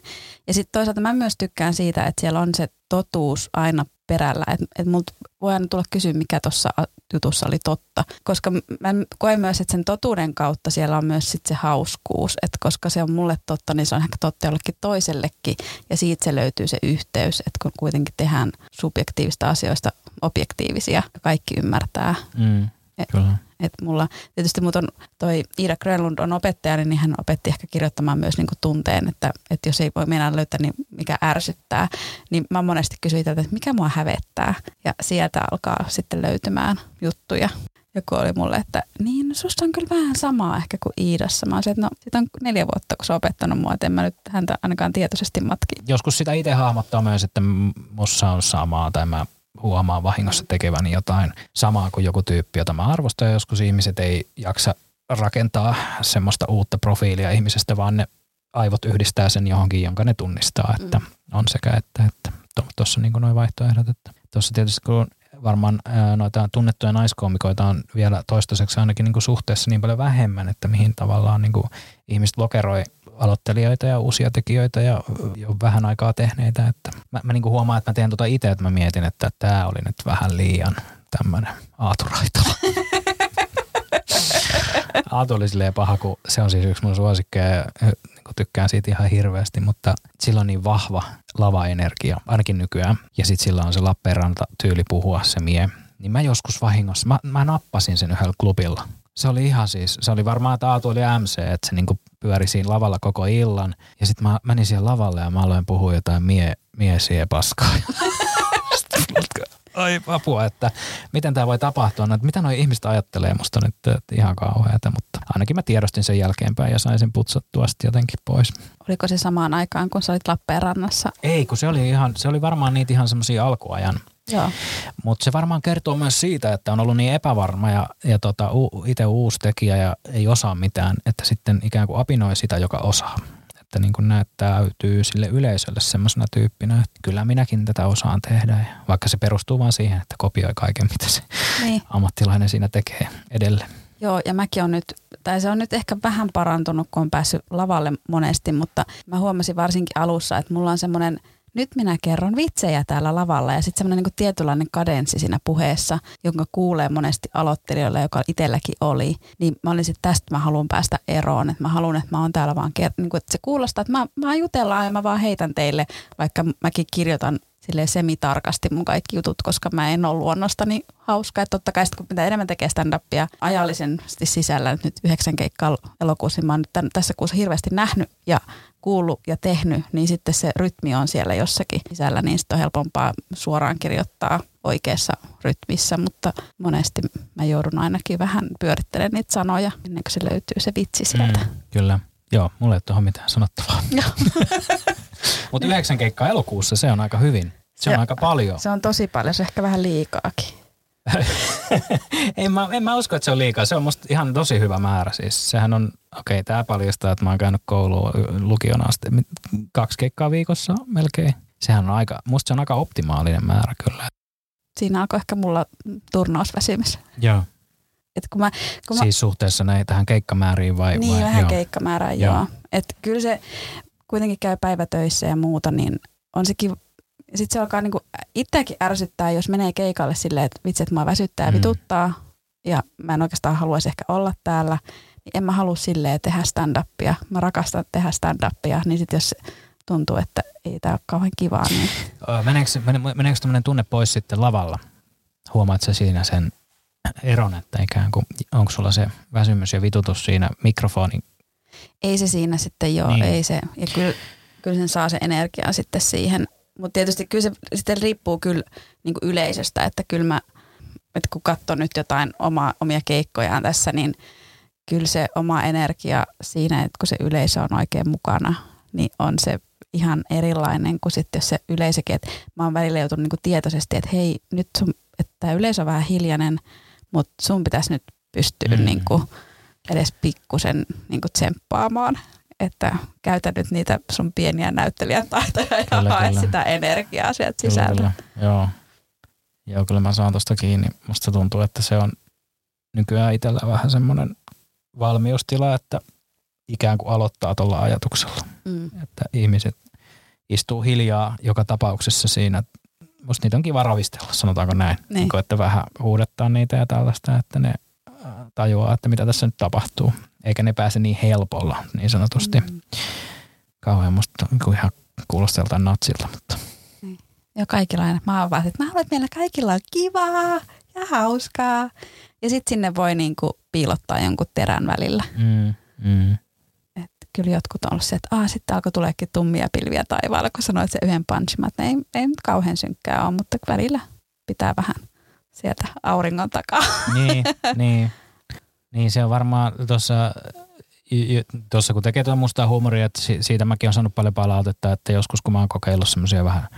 Speaker 1: Ja sitten toisaalta mä myös tykkään siitä, että siellä on se totuus aina perällä. Että et multa voi aina tulla kysyä, mikä tuossa jutussa oli totta. Koska mä koen myös, että sen totuuden kautta siellä on myös sitten se hauskuus. Että koska se on mulle totta, niin se on ehkä totta jollekin toisellekin. Ja siitä se löytyy se yhteys, että kun kuitenkin tehdään subjektiivista asioista objektiivisia ja kaikki ymmärtää.
Speaker 2: Mm, kyllä.
Speaker 1: Et mulla, tietysti mut on, toi Iida Grönlund on opettaja, niin hän opetti ehkä kirjoittamaan myös niinku tunteen, että, että jos ei voi mennä löytää, niin mikä ärsyttää. Niin mä monesti kysyin tältä, että mikä mua hävettää. Ja sieltä alkaa sitten löytymään juttuja. Joku oli mulle, että niin, no susta on kyllä vähän samaa ehkä kuin Iidassa. Mä se, että no, siitä on neljä vuotta, kun se on opettanut mua, että en mä nyt häntä ainakaan tietoisesti matki.
Speaker 2: Joskus sitä itse hahmottaa myös, että mussa on samaa tai mä huomaan vahingossa tekeväni jotain samaa kuin joku tyyppi, jota mä arvostan. Joskus ihmiset ei jaksa rakentaa semmoista uutta profiilia ihmisestä, vaan ne aivot yhdistää sen johonkin, jonka ne tunnistaa, että on sekä että, että tuossa niin noin vaihtoehdot. Että tuossa tietysti kun varmaan noita tunnettuja naiskoomikoita on vielä toistaiseksi ainakin niin kuin suhteessa niin paljon vähemmän, että mihin tavallaan niin kuin ihmiset lokeroi aloittelijoita ja uusia tekijöitä ja jo vähän aikaa tehneitä. Että mä, mä niin kuin huomaan, että mä teen tota itse, että mä mietin, että tämä oli nyt vähän liian tämmöinen aaturaitola. Aatu oli silleen paha, kun se on siis yksi mun suosikkeja ja niin tykkään siitä ihan hirveästi, mutta sillä on niin vahva lavaenergia, ainakin nykyään. Ja sitten sillä on se Lappeenranta tyyli puhua se mie. Niin mä joskus vahingossa, mä, mä nappasin sen yhdellä klubilla. Se oli ihan siis, se oli varmaan, että Aatu oli MC, että se niinku pyöri siinä lavalla koko illan. Ja sitten mä menin siihen lavalle ja mä aloin puhua jotain mie, miesiä paskaa. Ai apua, että miten tämä voi tapahtua, no, että mitä noi ihmiset ajattelee musta nyt että ihan kauheata, mutta ainakin mä tiedostin sen jälkeenpäin ja sain sen putsattua sitten jotenkin pois.
Speaker 1: Oliko se samaan aikaan, kun sä olit Lappeenrannassa?
Speaker 2: Ei, kun se oli, ihan, se oli varmaan niitä ihan semmoisia alkuajan. Mutta se varmaan kertoo myös siitä, että on ollut niin epävarma ja, ja tota, u, itse uusi tekijä ja ei osaa mitään, että sitten ikään kuin apinoi sitä, joka osaa. Että niin kuin näyttäytyy sille yleisölle semmoisena tyyppinä, että kyllä minäkin tätä osaan tehdä. Ja vaikka se perustuu vaan siihen, että kopioi kaiken, mitä se
Speaker 1: Niin.
Speaker 2: ammattilainen siinä tekee edelleen.
Speaker 1: Joo, ja mäkin on nyt, tai se on nyt ehkä vähän parantunut, kun on päässyt lavalle monesti, mutta mä huomasin varsinkin alussa, että mulla on semmoinen, nyt minä kerron vitsejä täällä lavalla ja sitten semmoinen niin tietynlainen kadenssi siinä puheessa, jonka kuulee monesti aloittelijoilla, joka itselläkin oli, niin mä olisin, että tästä mä haluan päästä eroon, että mä haluan, että mä oon täällä vaan, ker- niin kuin, että se kuulostaa, että mä, mä jutellaan ja mä vaan heitän teille, vaikka mäkin kirjoitan silleen semitarkasti mun kaikki jutut, koska mä en ole luonnostani hauska. Että totta kai sit, kun mitä enemmän tekee stand-upia ajallisesti sisällä, nyt yhdeksän keikkaa elokuussa, niin mä oon nyt tän, tässä kuussa hirveästi nähnyt ja kuullut ja tehnyt, niin sitten se rytmi on siellä jossakin sisällä, niin sitten on helpompaa suoraan kirjoittaa oikeassa rytmissä, mutta monesti mä joudun ainakin vähän pyörittelemään niitä sanoja, ennen kuin se löytyy se vitsi sieltä.
Speaker 2: Mm, kyllä. Joo, mulla ei ole tuohon mitään sanottavaa. Mutta yhdeksän keikkaa elokuussa, se on aika hyvin. Se on
Speaker 1: Ja-
Speaker 2: aika paljon.
Speaker 1: Se on tosi paljon, se on ehkä vähän liikaakin.
Speaker 2: en, mä, en mä usko, että se on liikaa. Se on musta ihan tosi hyvä määrä. Siis sehän on, okei, okay, tämä paljastaa, että mä oon käynyt koulua lukion asti. Kaksi keikkaa viikossa melkein. sehän on aika, musta se on aika optimaalinen määrä kyllä.
Speaker 1: Siinä alkoi ehkä mulla turnausväsymys.
Speaker 2: Joo.
Speaker 1: Et kun mä, kun
Speaker 2: siis suhteessa näihin tähän keikkamääriin vai?
Speaker 1: Niin,
Speaker 2: vai,
Speaker 1: vähän
Speaker 2: joo.
Speaker 1: keikkamäärään, joo. joo. Et kyllä se kuitenkin käy päivätöissä ja muuta, niin on sekin sitten se alkaa niinku itseäkin ärsyttää, jos menee keikalle silleen, että vitsi, että mä väsyttää ja mm. vituttaa ja mä en oikeastaan haluaisi ehkä olla täällä, niin en mä halua silleen tehdä stand-upia. Mä rakastan tehdä stand-upia, niin sitten jos tuntuu, että ei tämä ole kauhean kivaa. Niin...
Speaker 2: Meneekö, meneekö tämmöinen tunne pois sitten lavalla? Huomaatko siinä sen eron, että ikään kuin, onko sulla se väsymys ja vitutus siinä mikrofonin?
Speaker 1: Ei se siinä sitten joo, niin. ei se. Ja kyllä, kyllä sen saa se energiaa sitten siihen. Mutta tietysti kyllä se sitten riippuu kyllä niin kuin yleisöstä, että kyllä mä, että kun katson nyt jotain oma, omia keikkojaan tässä, niin kyllä se oma energia siinä, että kun se yleisö on oikein mukana, niin on se ihan erilainen kuin sitten jos se yleisökin, että mä oon välillä joutunut niin kuin tietoisesti, että hei, nyt sun, että tämä yleisö on vähän hiljainen, mutta sun pitäisi nyt pystyä mm. niin kuin edes pikkusen niin tsemppaamaan, että käytä nyt niitä sun pieniä näyttelijän taitoja ja kyllä, hae kyllä. sitä energiaa sieltä kyllä, sisältä. Kyllä.
Speaker 2: Joo. Joo, kyllä mä saan tuosta kiinni. Musta tuntuu, että se on nykyään itsellä vähän semmoinen valmiustila, että ikään kuin aloittaa tuolla ajatuksella. Mm. Että ihmiset istuu hiljaa joka tapauksessa siinä. Musta niitä on kiva ravistella, sanotaanko näin. Niin. Niin kuin, että vähän huudettaa niitä ja tällaista, että ne tajuaa, että mitä tässä nyt tapahtuu. Eikä ne pääse niin helpolla, niin sanotusti. Mm. Kauhean musta niin ihan kuulostaa joltain natsilta, mutta...
Speaker 1: Niin. Ja kaikilla aina. Mä oon vaan, että mä haluan, että meillä kaikilla on kivaa ja hauskaa. Ja sitten sinne voi niinku piilottaa jonkun terän välillä. Mm, mm kyllä jotkut on ollut se, että ah, sitten alkoi tuleekin tummia pilviä taivaalla, kun sanoit se yhden punchimat. Ei, ei nyt kauhean synkkää ole, mutta välillä pitää vähän sieltä auringon takaa.
Speaker 2: Niin, niin. Niin se on varmaan tuossa tuossa kun tekee tuota mustaa huumoria, että siitä mäkin olen saanut paljon palautetta, että joskus kun mä oon kokeillut semmoisia vähän,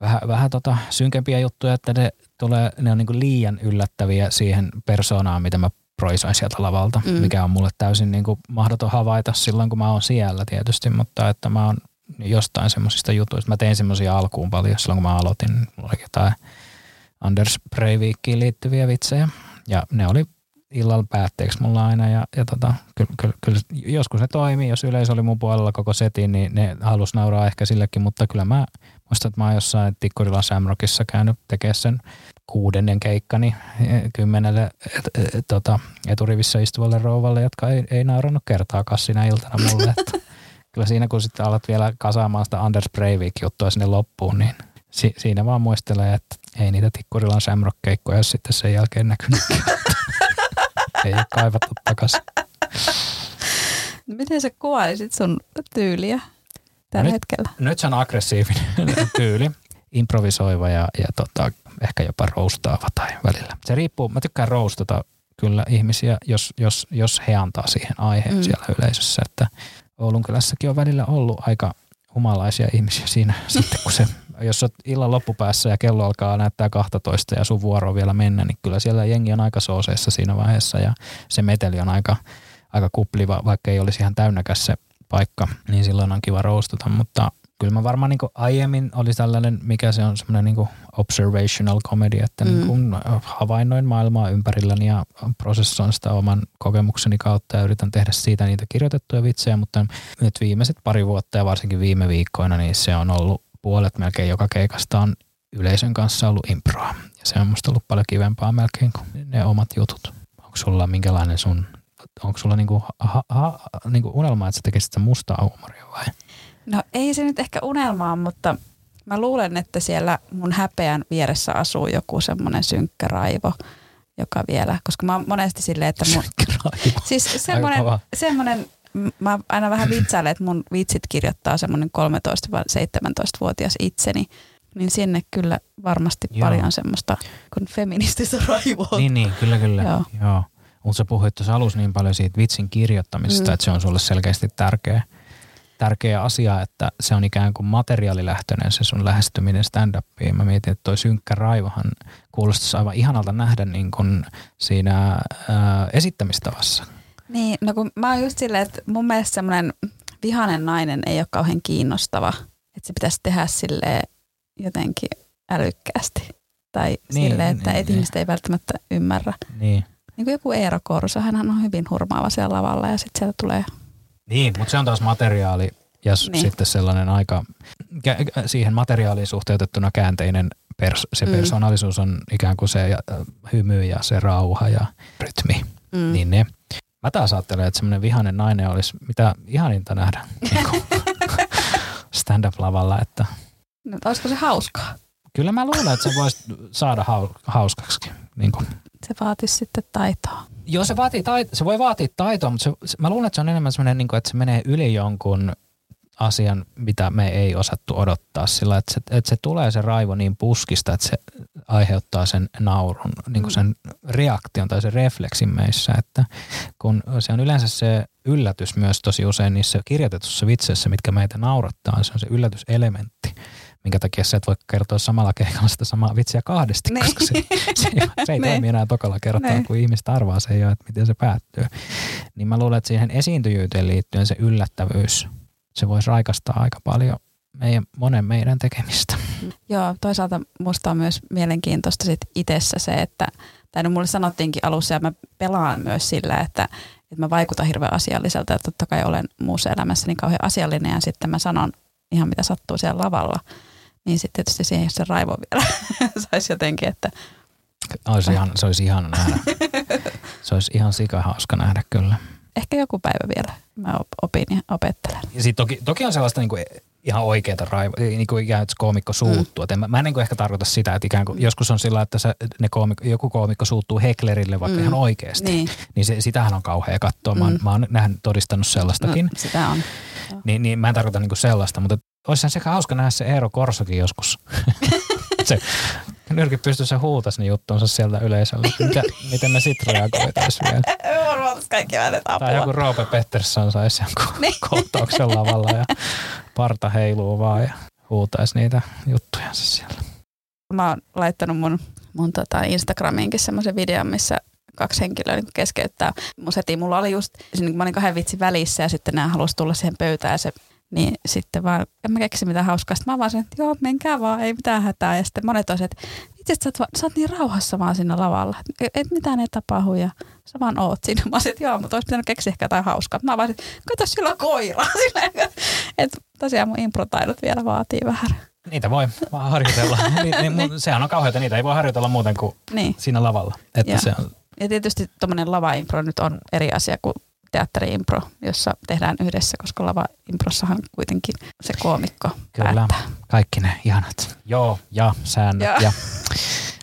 Speaker 2: vähän, vähän tota synkempiä juttuja, että ne, tulee, ne on niin liian yllättäviä siihen persoonaan, mitä mä proisoin sieltä lavalta, mm. mikä on mulle täysin niin kuin mahdoton havaita silloin, kun mä oon siellä tietysti, mutta että mä oon jostain semmoisista jutuista. Mä tein semmoisia alkuun paljon silloin, kun mä aloitin. Mulla oli jotain Anders Breivikiin liittyviä vitsejä ja ne oli illalla päätteeksi mulla aina ja, ja tota, kyllä, kyllä, kyllä, joskus ne toimii, jos yleisö oli mun puolella koko setin, niin ne halus nauraa ehkä sillekin, mutta kyllä mä muistan, että mä oon jossain Tikkurilan Samrockissa käynyt tekemään sen kuudennen keikkani eh, kymmenelle et, et, et, tota, eturivissä istuvalle rouvalle, jotka ei, ei naurannut kertaakaan siinä iltana mulle. Että kyllä siinä kun sitten alat vielä kasaamaan sitä Anders Breivik-juttua sinne loppuun, niin si, siinä vaan muistelee, että ei niitä Tikkurilan Shamrock-keikkoja sitten sen jälkeen näkynyt. ei ole kaivattu takaisin.
Speaker 1: Miten sä kuvailisit sun tyyliä tällä
Speaker 2: nyt,
Speaker 1: hetkellä?
Speaker 2: Nyt se on aggressiivinen tyyli, improvisoiva ja, ja tota, ehkä jopa roustaava tai välillä. Se riippuu, mä tykkään roustata kyllä ihmisiä, jos, jos, jos he antaa siihen aiheen mm. siellä yleisössä, että Oulun kylässäkin on välillä ollut aika humalaisia ihmisiä siinä sitten, kun se, jos olet illan loppupäässä ja kello alkaa näyttää 12 ja sun vuoro on vielä mennä, niin kyllä siellä jengi on aika sooseissa siinä vaiheessa ja se meteli on aika, aika kupliva, vaikka ei olisi ihan täynnäkäs se paikka, niin silloin on kiva roustata, mutta kyllä mä varmaan niin aiemmin oli tällainen, mikä se on semmoinen niin observational comedy, että mm. niin havainnoin maailmaa ympärilläni ja prosessoin sitä oman kokemukseni kautta ja yritän tehdä siitä niitä kirjoitettuja vitsejä, mutta nyt viimeiset pari vuotta ja varsinkin viime viikkoina, niin se on ollut puolet melkein joka keikasta on yleisön kanssa ollut improa. Ja se on musta ollut paljon kivempaa melkein kuin ne omat jutut. Onko sulla minkälainen sun, onko sulla niinku, ha, ha, niinku unelma, että sä tekisit sitä mustaa huumoria vai?
Speaker 1: No ei se nyt ehkä unelmaa, mutta mä luulen, että siellä mun häpeän vieressä asuu joku semmoinen synkkä raivo, joka vielä, koska mä oon monesti silleen, että mun... siis semmoinen, semmoinen, mä aina vähän vitsailen, että mun vitsit kirjoittaa semmoinen 13-17-vuotias itseni, niin sinne kyllä varmasti Joo. paljon semmoista kuin feminististä raivoa.
Speaker 2: Niin, niin, kyllä, kyllä. Joo. Joo. Mutta sä puhuit tuossa alussa niin paljon siitä vitsin kirjoittamisesta, mm. että se on sulle selkeästi tärkeä tärkeä asia, että se on ikään kuin materiaalilähtöinen se sun lähestyminen stand-upiin. Mä mietin, että toi synkkä raivohan kuulostaisi aivan ihanalta nähdä niin kuin siinä ää, esittämistavassa.
Speaker 1: Niin, no kun mä oon just silleen, että mun mielestä semmoinen vihanen nainen ei ole kauhean kiinnostava. että se pitäisi tehdä sille jotenkin älykkäästi. Tai
Speaker 2: Niin,
Speaker 1: silleen, että
Speaker 2: niin,
Speaker 1: et
Speaker 2: niin.
Speaker 1: ihmiset ei välttämättä ymmärrä.
Speaker 2: Niin.
Speaker 1: Niin kuin joku Eero Korso, hän on hyvin hurmaava siellä lavalla ja sitten sieltä tulee,
Speaker 2: Niin, mutta se on taas materiaali ja
Speaker 1: Niin.
Speaker 2: sitten sellainen aika, siihen materiaaliin suhteutettuna käänteinen, pers- se
Speaker 1: Mm.
Speaker 2: persoonallisuus on ikään kuin se hymy ja se rauha ja rytmi.
Speaker 1: mm.
Speaker 2: Niin ne. Mä taas ajattelen, että semmoinen vihainen nainen olisi mitä ihaninta nähdä niin kuin stand-up-lavalla, että
Speaker 1: no, olisiko se hauskaa?
Speaker 2: kyllä mä luulen, että se voisi saada hau- hauskaksi. Niin kuin.
Speaker 1: Se vaatisi sitten taitoa.
Speaker 2: Joo, se, vaatii tait- se voi vaatia taitoa, mutta se, se, mä luulen, että se on enemmän semmoinen, niin kuin, että se menee yli jonkun asian, mitä me ei osattu odottaa sillä, että se, että se tulee se raivo niin puskista, että se aiheuttaa sen naurun, niin kuin sen reaktion tai sen refleksin meissä, että kun se on yleensä se yllätys myös tosi usein niissä kirjoitetussa vitseissä, mitkä meitä naurattaa, se on se yllätyselementti, minkä takia sä et voi kertoa samalla keikalla sitä samaa vitsiä kahdesti,
Speaker 1: Niin.
Speaker 2: koska se, se ei, se ei
Speaker 1: Niin.
Speaker 2: toimi enää tokalla kertaa,
Speaker 1: Niin.
Speaker 2: kun ihmiset arvaa se jo, että miten se päättyy. Niin mä luulen, että siihen esiintyjyyteen liittyen se yllättävyys, se voisi raikastaa aika paljon meidän, monen meidän tekemistä.
Speaker 1: Joo, toisaalta musta on myös mielenkiintoista sit itsessä se, että, tai no mulle sanottiinkin alussa, ja mä pelaan myös sillä, että, että mä vaikutan hirveän asialliselta, ja totta kai olen muussa elämässäni kauhean asiallinen, ja sitten mä sanon ihan mitä sattuu siellä lavalla. Niin sitten tietysti siihen se raivo vielä saisi jotenkin, että
Speaker 2: Olisi ihan, se olisi ihana nähdä. Se olisi ihan sikahauska nähdä kyllä.
Speaker 1: Ehkä joku päivä vielä mä op- opin ja opettelen.
Speaker 2: Ja sit toki, toki on sellaista niinku ihan oikeaa raivoa, niin kuin ikään kuin koomikko suuttuu. Mm. Mä, mä en niin kuin ehkä tarkoita sitä, että ikään kuin joskus on sillä, että se, ne koomikko, joku koomikko suuttuu heklerille vaikka
Speaker 1: Mm.
Speaker 2: mm. ihan oikeasti.
Speaker 1: Niin,
Speaker 2: Niin se, sitähän on kauhea katsoa. Mä,
Speaker 1: Mm.
Speaker 2: mä oon nähnyt, todistanut sellaistakin.
Speaker 1: no, sitä on.
Speaker 2: Niin, niin mä en tarkoita niinku sellaista, mutta olisihan sekä hauska nähdä se Eero Korsokin joskus. se nyrki pystyssä huutas ne juttunsa sieltä yleisölle. Mitä, miten me sit reagoitaisiin vielä?
Speaker 1: Varmaan kaikki äänet
Speaker 2: Tai joku Roope Pettersson saisi jonkun
Speaker 1: Niin.
Speaker 2: kohtauksen lavalla ja parta heiluu vaan ja huutaisi niitä juttujansa siellä.
Speaker 1: mä oon laittanut mun, mun tota Instagramiinkin semmoisen videon, missä kaksi henkilöä niin keskeyttää mun setin. Mulla oli just, siis niin mä olin kahden vitsin välissä ja sitten nämä halusi tulla siihen pöytään ja se niin sitten vaan, en mä keksi mitään hauskaa. Sitten mä vaan sen, että joo, menkää vaan, ei mitään hätää. Ja sitten monet on se, että itse sä, oot sä oot niin rauhassa vaan siinä lavalla, että et mitään ei tapahdu ja sä vaan oot siinä. Mä olisin, että joo, mutta olisi pitänyt keksiä ehkä jotain hauskaa. Mä vaan, että kato, sillä koira. Että tosiaan mun improtaidot vielä vaatii vähän.
Speaker 2: Niitä voi vaan harjoitella. Ni, ni, mu- sehän on kauheata, niitä ei voi harjoitella muuten kuin
Speaker 1: Niin.
Speaker 2: siinä lavalla. Että
Speaker 1: Joo.
Speaker 2: se on,
Speaker 1: Ja tietysti tuommoinen lava-impro nyt on eri asia kuin teatteri-impro, jossa tehdään yhdessä, koska lava-improssahan kuitenkin se koomikko
Speaker 2: Kyllä.
Speaker 1: päättää.
Speaker 2: kaikki ne ihanat joo ja säännöt
Speaker 1: Joo.
Speaker 2: ja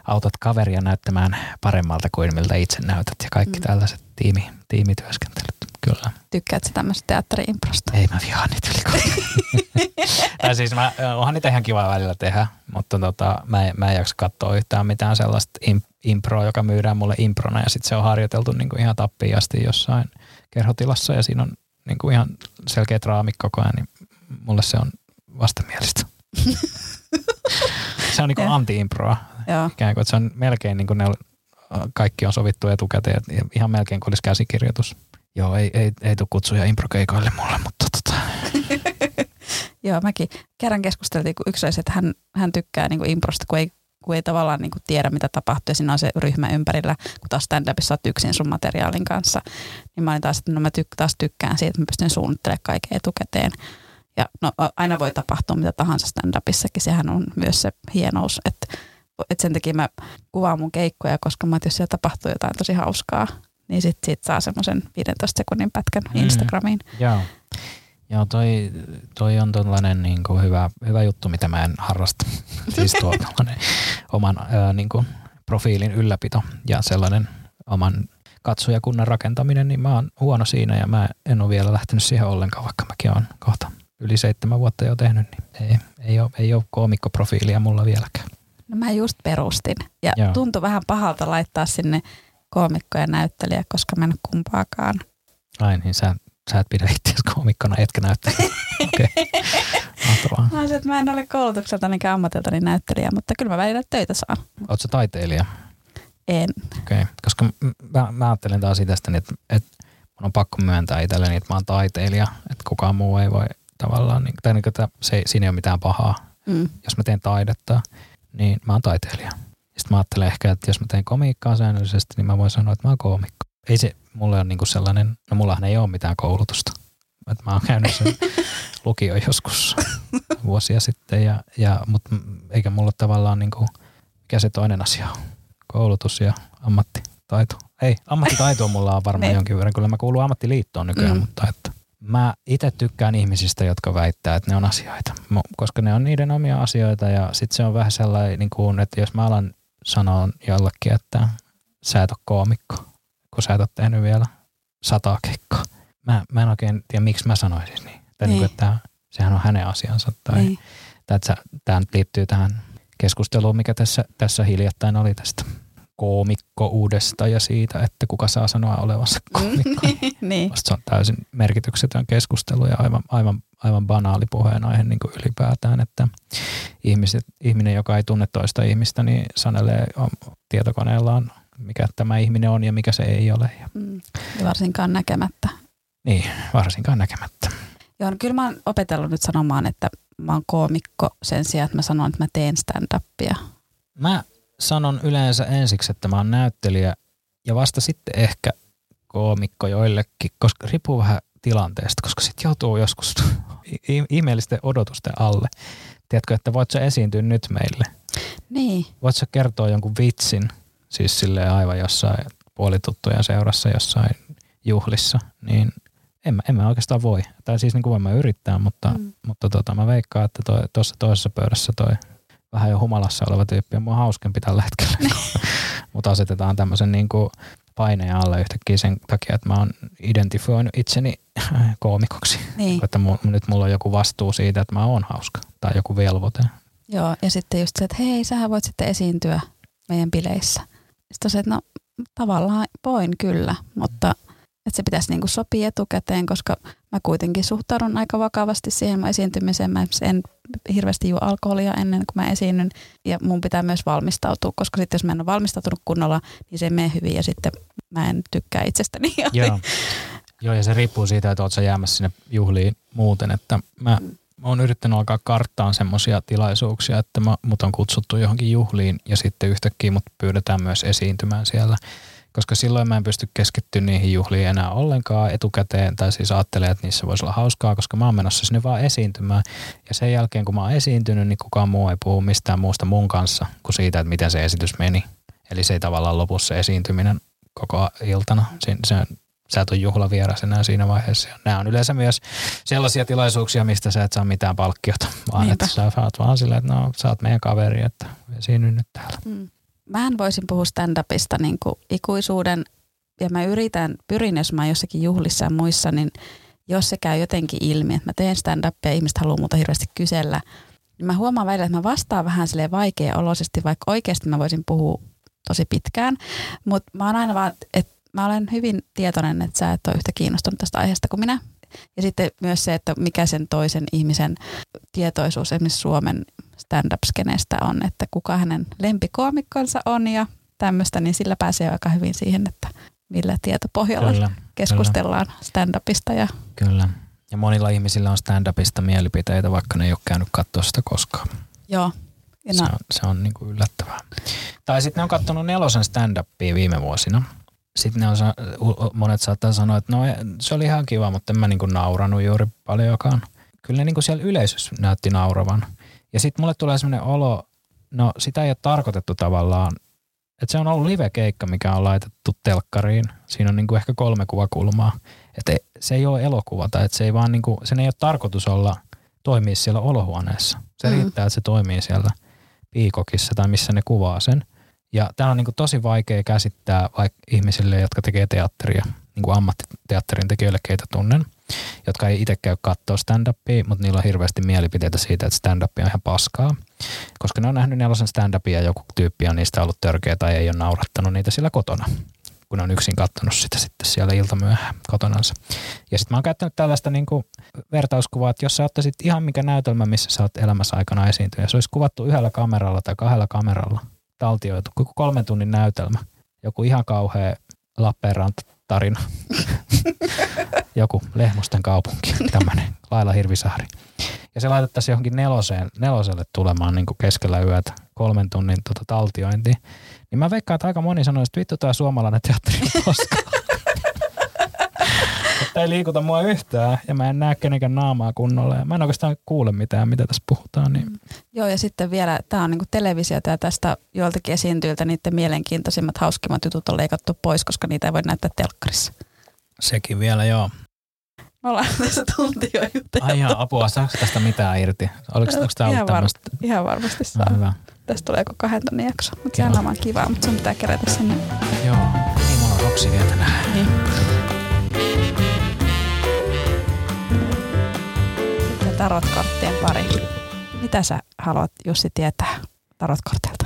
Speaker 2: autat kaveria näyttämään paremmalta kuin miltä itse näytät ja kaikki
Speaker 1: Mm.
Speaker 2: tällaiset tiimi, tiimityöskentelyt. Kyllä.
Speaker 1: Tykkäätkö sä tämmöistä teatteri-improsta?
Speaker 2: Ei mä vihaan niitä yli Tai siis mä, onhan niitä ihan kiva välillä tehdä, mutta tota, mä, en, mä en jaksa katsoa yhtään mitään sellaista im, improa, joka myydään mulle improna ja sitten se on harjoiteltu niin kuin ihan tappiin asti jossain kerhotilassa ja siinä on niin kuin ihan selkeät raamit koko ajan, niin mulle se on vastenmielistä. se on niin kuin anti-improa. Ikään kuin, että se on melkein niin kuin ne kaikki on sovittu etukäteen, ihan melkein kuin olisi käsikirjoitus. Joo, ei, ei, ei tule kutsuja improkeikoille mulle, mutta tota,
Speaker 1: Joo, mäkin. Kerran keskusteltiin, kun yksi olisi, että hän, hän tykkää niin kuin improsta, kun ei, kun ei tavallaan niin kuin tiedä, mitä tapahtuu, ja siinä on se ryhmä ympärillä, kun taas stand-upissa olet yksin sun materiaalin kanssa. Niin mä olin taas, että no mä tyk- taas tykkään siitä, että mä pystyn suunnittelemaan kaiken etukäteen. Ja no aina voi tapahtua mitä tahansa stand-upissakin, sehän on myös se hienous, että, että sen takia mä kuvaan mun keikkoja, koska mä, että jos siellä tapahtuu jotain tosi hauskaa, niin sit siitä saa semmoisen 15 sekunnin pätkän
Speaker 2: Mm.
Speaker 1: Instagramiin.
Speaker 2: Joo. Joo, toi, toi on tällainen niin kuin hyvä, hyvä juttu, mitä mä en harrasta. siis tuo oman ää, niin kuin profiilin ylläpito ja sellainen oman katsojakunnan rakentaminen, niin mä oon huono siinä ja mä en ole vielä lähtenyt siihen ollenkaan, vaikka mäkin oon kohta yli seitsemän vuotta jo tehnyt, niin ei, ei, ole, ei ole koomikkoprofiilia mulla vieläkään.
Speaker 1: No mä just perustin. Ja
Speaker 2: Joo.
Speaker 1: tuntui vähän pahalta laittaa sinne koomikko ja näyttelijä, koska mä en ole kumpaakaan.
Speaker 2: Ai niin, sä, sä et pidä itseäsi koomikkona, etkä näyttelijä. Okei, okay. mahtavaa.
Speaker 1: Mä, olisin, että mä en ole koulutukselta eikä ammatiltani näyttelijä, mutta kyllä mä välillä töitä saan.
Speaker 2: Oletko sä taiteilija?
Speaker 1: En.
Speaker 2: Okei, okay. koska mä, mä ajattelen taas itsestäni, että, että mun on pakko myöntää itselleni, että mä oon taiteilija, että kukaan muu ei voi tavallaan, niin, tai niin että se, siinä ei ole mitään pahaa. Mm. Jos mä teen taidetta, niin mä oon taiteilija. Sitten mä ajattelen ehkä, että jos mä teen komiikkaa säännöllisesti, niin mä voin sanoa, että mä oon koomikko. Ei se, mulle on niinku sellainen, no mullahan ei ole mitään koulutusta. Että mä oon käynyt sen lukio joskus vuosia sitten, ja, ja, mutta eikä mulla tavallaan niinku, mikä se toinen asia on. Koulutus ja ammattitaito. Ei, ammattitaito mulla on varmaan niin. jonkin verran. Kyllä mä kuulun ammattiliittoon nykyään, mm. mutta että mä itse tykkään ihmisistä, jotka väittää, että ne on asioita, koska ne on niiden omia asioita ja sitten se on vähän sellainen, niin kuin, että jos mä alan sanoa jollekin, että sä et ole koomikko, kun sä et ole tehnyt vielä sataa keikkaa. Mä, mä en oikein tiedä, miksi mä sanoisin niin. Tai niin. Niin kuin, että sehän on hänen asiansa. Tai, niin. että tämä liittyy tähän keskusteluun, mikä tässä, tässä hiljattain oli tästä koomikko-uudesta ja siitä, että kuka saa sanoa olevansa koomikko. niin. se on täysin merkityksetön keskustelu ja aivan, aivan, aivan banaali puheenaihe niin kuin ylipäätään, että ihmiset, ihminen, joka ei tunne toista ihmistä, niin sanelee tietokoneellaan, mikä tämä ihminen on ja mikä se ei ole. Mm.
Speaker 1: Ja varsinkaan näkemättä.
Speaker 2: Niin, varsinkaan näkemättä.
Speaker 1: Joo, no kyllä mä oon opetellut nyt sanomaan, että mä oon koomikko sen sijaan, että mä sanon, että mä teen stand-upia.
Speaker 2: Mä sanon yleensä ensiksi, että mä oon näyttelijä ja vasta sitten ehkä koomikko joillekin, koska riippuu vähän tilanteesta, koska sitten joutuu joskus ihmeellisten odotusten alle. Tiedätkö, että voit sä esiintyä nyt meille?
Speaker 1: Niin.
Speaker 2: Voit sä kertoa jonkun vitsin, siis sille aivan jossain puolituttujen seurassa jossain juhlissa, niin en mä, en mä oikeastaan voi. Tai siis niin kuin mä yrittää, mutta, mm. mutta tota, mä veikkaan, että tuossa toi, toisessa pöydässä toi vähän jo humalassa oleva tyyppi on mua hauskempi tällä hetkellä. Mutta asetetaan tämmöisen niin kuin paineen alle yhtäkkiä sen takia, että mä oon identifioinut itseni koomikoksi. Niin. Että mu, nyt mulla on joku vastuu siitä, että mä oon hauska tai joku velvoite.
Speaker 1: Joo, ja sitten just se, että hei, sähän voit sitten esiintyä meidän bileissä. Sitten se, että no tavallaan voin kyllä, mutta että se pitäisi niinku sopia etukäteen, koska mä kuitenkin suhtaudun aika vakavasti siihen mä esiintymiseen. Mä en hirveästi juo alkoholia ennen kuin mä esiinnyn ja mun pitää myös valmistautua, koska sitten jos mä en ole valmistautunut kunnolla, niin se ei mene hyvin ja sitten mä en tykkää itsestäni.
Speaker 2: Joo. Joo, ja se riippuu siitä, että oot sä jäämässä sinne juhliin muuten, että mä mm. Oon yrittänyt alkaa karttaan semmoisia tilaisuuksia, että mä, mut on kutsuttu johonkin juhliin ja sitten yhtäkkiä mut pyydetään myös esiintymään siellä koska silloin mä en pysty keskittyä niihin juhliin enää ollenkaan etukäteen, tai siis ajattelee, että niissä voisi olla hauskaa, koska mä oon menossa sinne vaan esiintymään. Ja sen jälkeen, kun mä oon esiintynyt, niin kukaan muu ei puhu mistään muusta mun kanssa kuin siitä, että miten se esitys meni. Eli se ei tavallaan lopu se esiintyminen koko iltana. Se, se, sä et ole juhlavieras enää siinä vaiheessa. Nämä on yleensä myös sellaisia tilaisuuksia, mistä sä et saa mitään palkkiota, vaan Niinpä. että sä oot vaan silleen, että no sä oot meidän kaveri, että esiinny nyt täällä. Mm
Speaker 1: mä voisin puhua stand-upista niin kuin ikuisuuden, ja mä yritän, pyrin, jos mä jossakin juhlissa ja muissa, niin jos se käy jotenkin ilmi, että mä teen stand-upia ja ihmiset haluaa muuta hirveästi kysellä, niin mä huomaan välillä, että mä vastaan vähän silleen vaikea oloisesti, vaikka oikeasti mä voisin puhua tosi pitkään, mutta mä oon aina vaan, että mä olen hyvin tietoinen, että sä et ole yhtä kiinnostunut tästä aiheesta kuin minä. Ja sitten myös se, että mikä sen toisen ihmisen tietoisuus esimerkiksi Suomen stand-up-skeneestä on, että kuka hänen lempikoomikkonsa on ja tämmöistä, niin sillä pääsee aika hyvin siihen, että millä tietopohjalla kyllä, keskustellaan kyllä. stand-upista. Ja...
Speaker 2: Kyllä. Ja monilla ihmisillä on stand-upista mielipiteitä, vaikka ne ei ole käynyt katsoa sitä koskaan.
Speaker 1: Joo.
Speaker 2: Ja se, on, se on niin kuin yllättävää. Tai sitten ne on katsonut nelosen stand-upia viime vuosina. Sitten ne on, monet saattaa sanoa, että no se oli ihan kiva, mutta en mä niin kuin nauranut juuri paljonkaan. Kyllä ne niin kuin siellä yleisössä näytti nauravan. Ja sitten mulle tulee sellainen olo, no sitä ei ole tarkoitettu tavallaan, että se on ollut live-keikka, mikä on laitettu telkkariin. Siinä on niinku ehkä kolme kuvakulmaa. Että se ei ole elokuva tai että se ei vaan niinku, sen ei ole tarkoitus olla toimia siellä olohuoneessa. Se mm. riittää, että se toimii siellä piikokissa tai missä ne kuvaa sen. Ja tämä on niinku tosi vaikea käsittää vaikka ihmisille, jotka tekee teatteria, niin kuin ammattiteatterin tekijöille, keitä tunnen – jotka ei itse käy katsoa stand-upia, mutta niillä on hirveästi mielipiteitä siitä, että stand-up on ihan paskaa. Koska ne on nähnyt nelosen stand-upia ja joku tyyppi on niistä ollut törkeä tai ei ole naurattanut niitä sillä kotona kun on yksin katsonut sitä sitten siellä iltamyöhään kotonansa. Ja sitten mä oon käyttänyt tällaista niin kuin vertauskuvaa, että jos sä ottaisit ihan mikä näytelmä, missä sä oot elämässä aikana esiintynyt, ja se olisi kuvattu yhdellä kameralla tai kahdella kameralla, taltioitu, koko kolmen tunnin näytelmä, joku ihan kauhea Lappeenranta tarina. Joku Lehmusten kaupunki, tämmöinen Laila Hirvisaari. Ja se laitettaisiin johonkin neloseen, neloselle tulemaan niin kuin keskellä yötä kolmen tunnin tota, taltiointi. Niin mä veikkaan, että aika moni sanoo, että vittu tämä suomalainen teatteri on paskaa. Että ei liikuta mua yhtään ja mä en näe kenenkään naamaa kunnolla ja mä en oikeastaan kuule mitään, mitä tässä puhutaan. Niin. Mm.
Speaker 1: Joo ja sitten vielä, tämä on niinku televisiota ja tästä joiltakin esiintyiltä niiden mielenkiintoisimmat, hauskimmat jutut on leikattu pois, koska niitä ei voi näyttää telkkarissa.
Speaker 2: Sekin vielä, joo.
Speaker 1: Me ollaan tässä tunti jo juteltu.
Speaker 2: Ai jaa, apua, saako tästä mitään irti? Oliko, onko tämä
Speaker 1: ihan,
Speaker 2: ollut tämmöistä?
Speaker 1: var- ihan varmasti saa.
Speaker 2: No, hyvä.
Speaker 1: Tästä tulee joku kahden tonnin jakso. Mutta sehän on kivaa, mutta sun pitää kerätä sinne.
Speaker 2: Joo, niin mulla on roksi vielä tänään.
Speaker 1: Niin. Tarotkorttien pari. Mitä sä haluat Jussi tietää tarotkorteilta?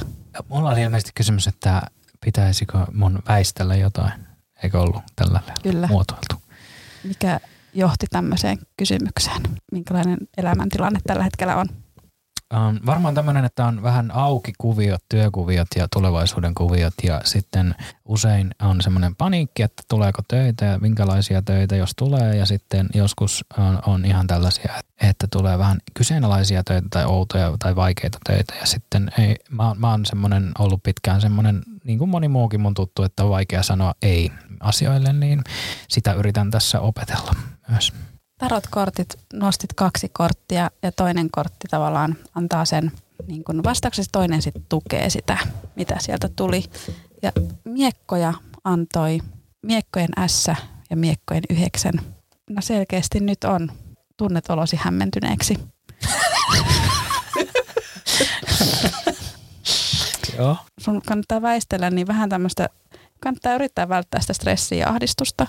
Speaker 2: Mulla oli ilmeisesti kysymys, että pitäisikö mun väistellä jotain. Eikö ollut tällä
Speaker 1: Kyllä.
Speaker 2: muotoiltu?
Speaker 1: Mikä johti tämmöiseen kysymykseen? Minkälainen elämäntilanne tällä hetkellä on?
Speaker 2: Um, varmaan tämmöinen, että on vähän auki kuviot, työkuviot ja tulevaisuuden kuviot ja sitten usein on semmoinen paniikki, että tuleeko töitä ja minkälaisia töitä, jos tulee ja sitten joskus on, on ihan tällaisia, että tulee vähän kyseenalaisia töitä tai outoja tai vaikeita töitä ja sitten ei, mä, mä oon semmoinen ollut pitkään semmoinen, niin kuin moni muukin mun tuttu, että on vaikea sanoa ei asioille, niin sitä yritän tässä opetella myös.
Speaker 1: Tarotkortit, nostit kaksi korttia ja toinen kortti tavallaan antaa sen niin kun vastauksessa, toinen sitten tukee sitä, mitä sieltä tuli. Ja miekkoja antoi miekkojen S ja miekkojen yhdeksän. No selkeästi nyt on. Tunnet olosi hämmentyneeksi.
Speaker 2: Joo.
Speaker 1: Sun kannattaa väistellä niin vähän tämmöistä, kannattaa yrittää välttää sitä stressiä ja ahdistusta,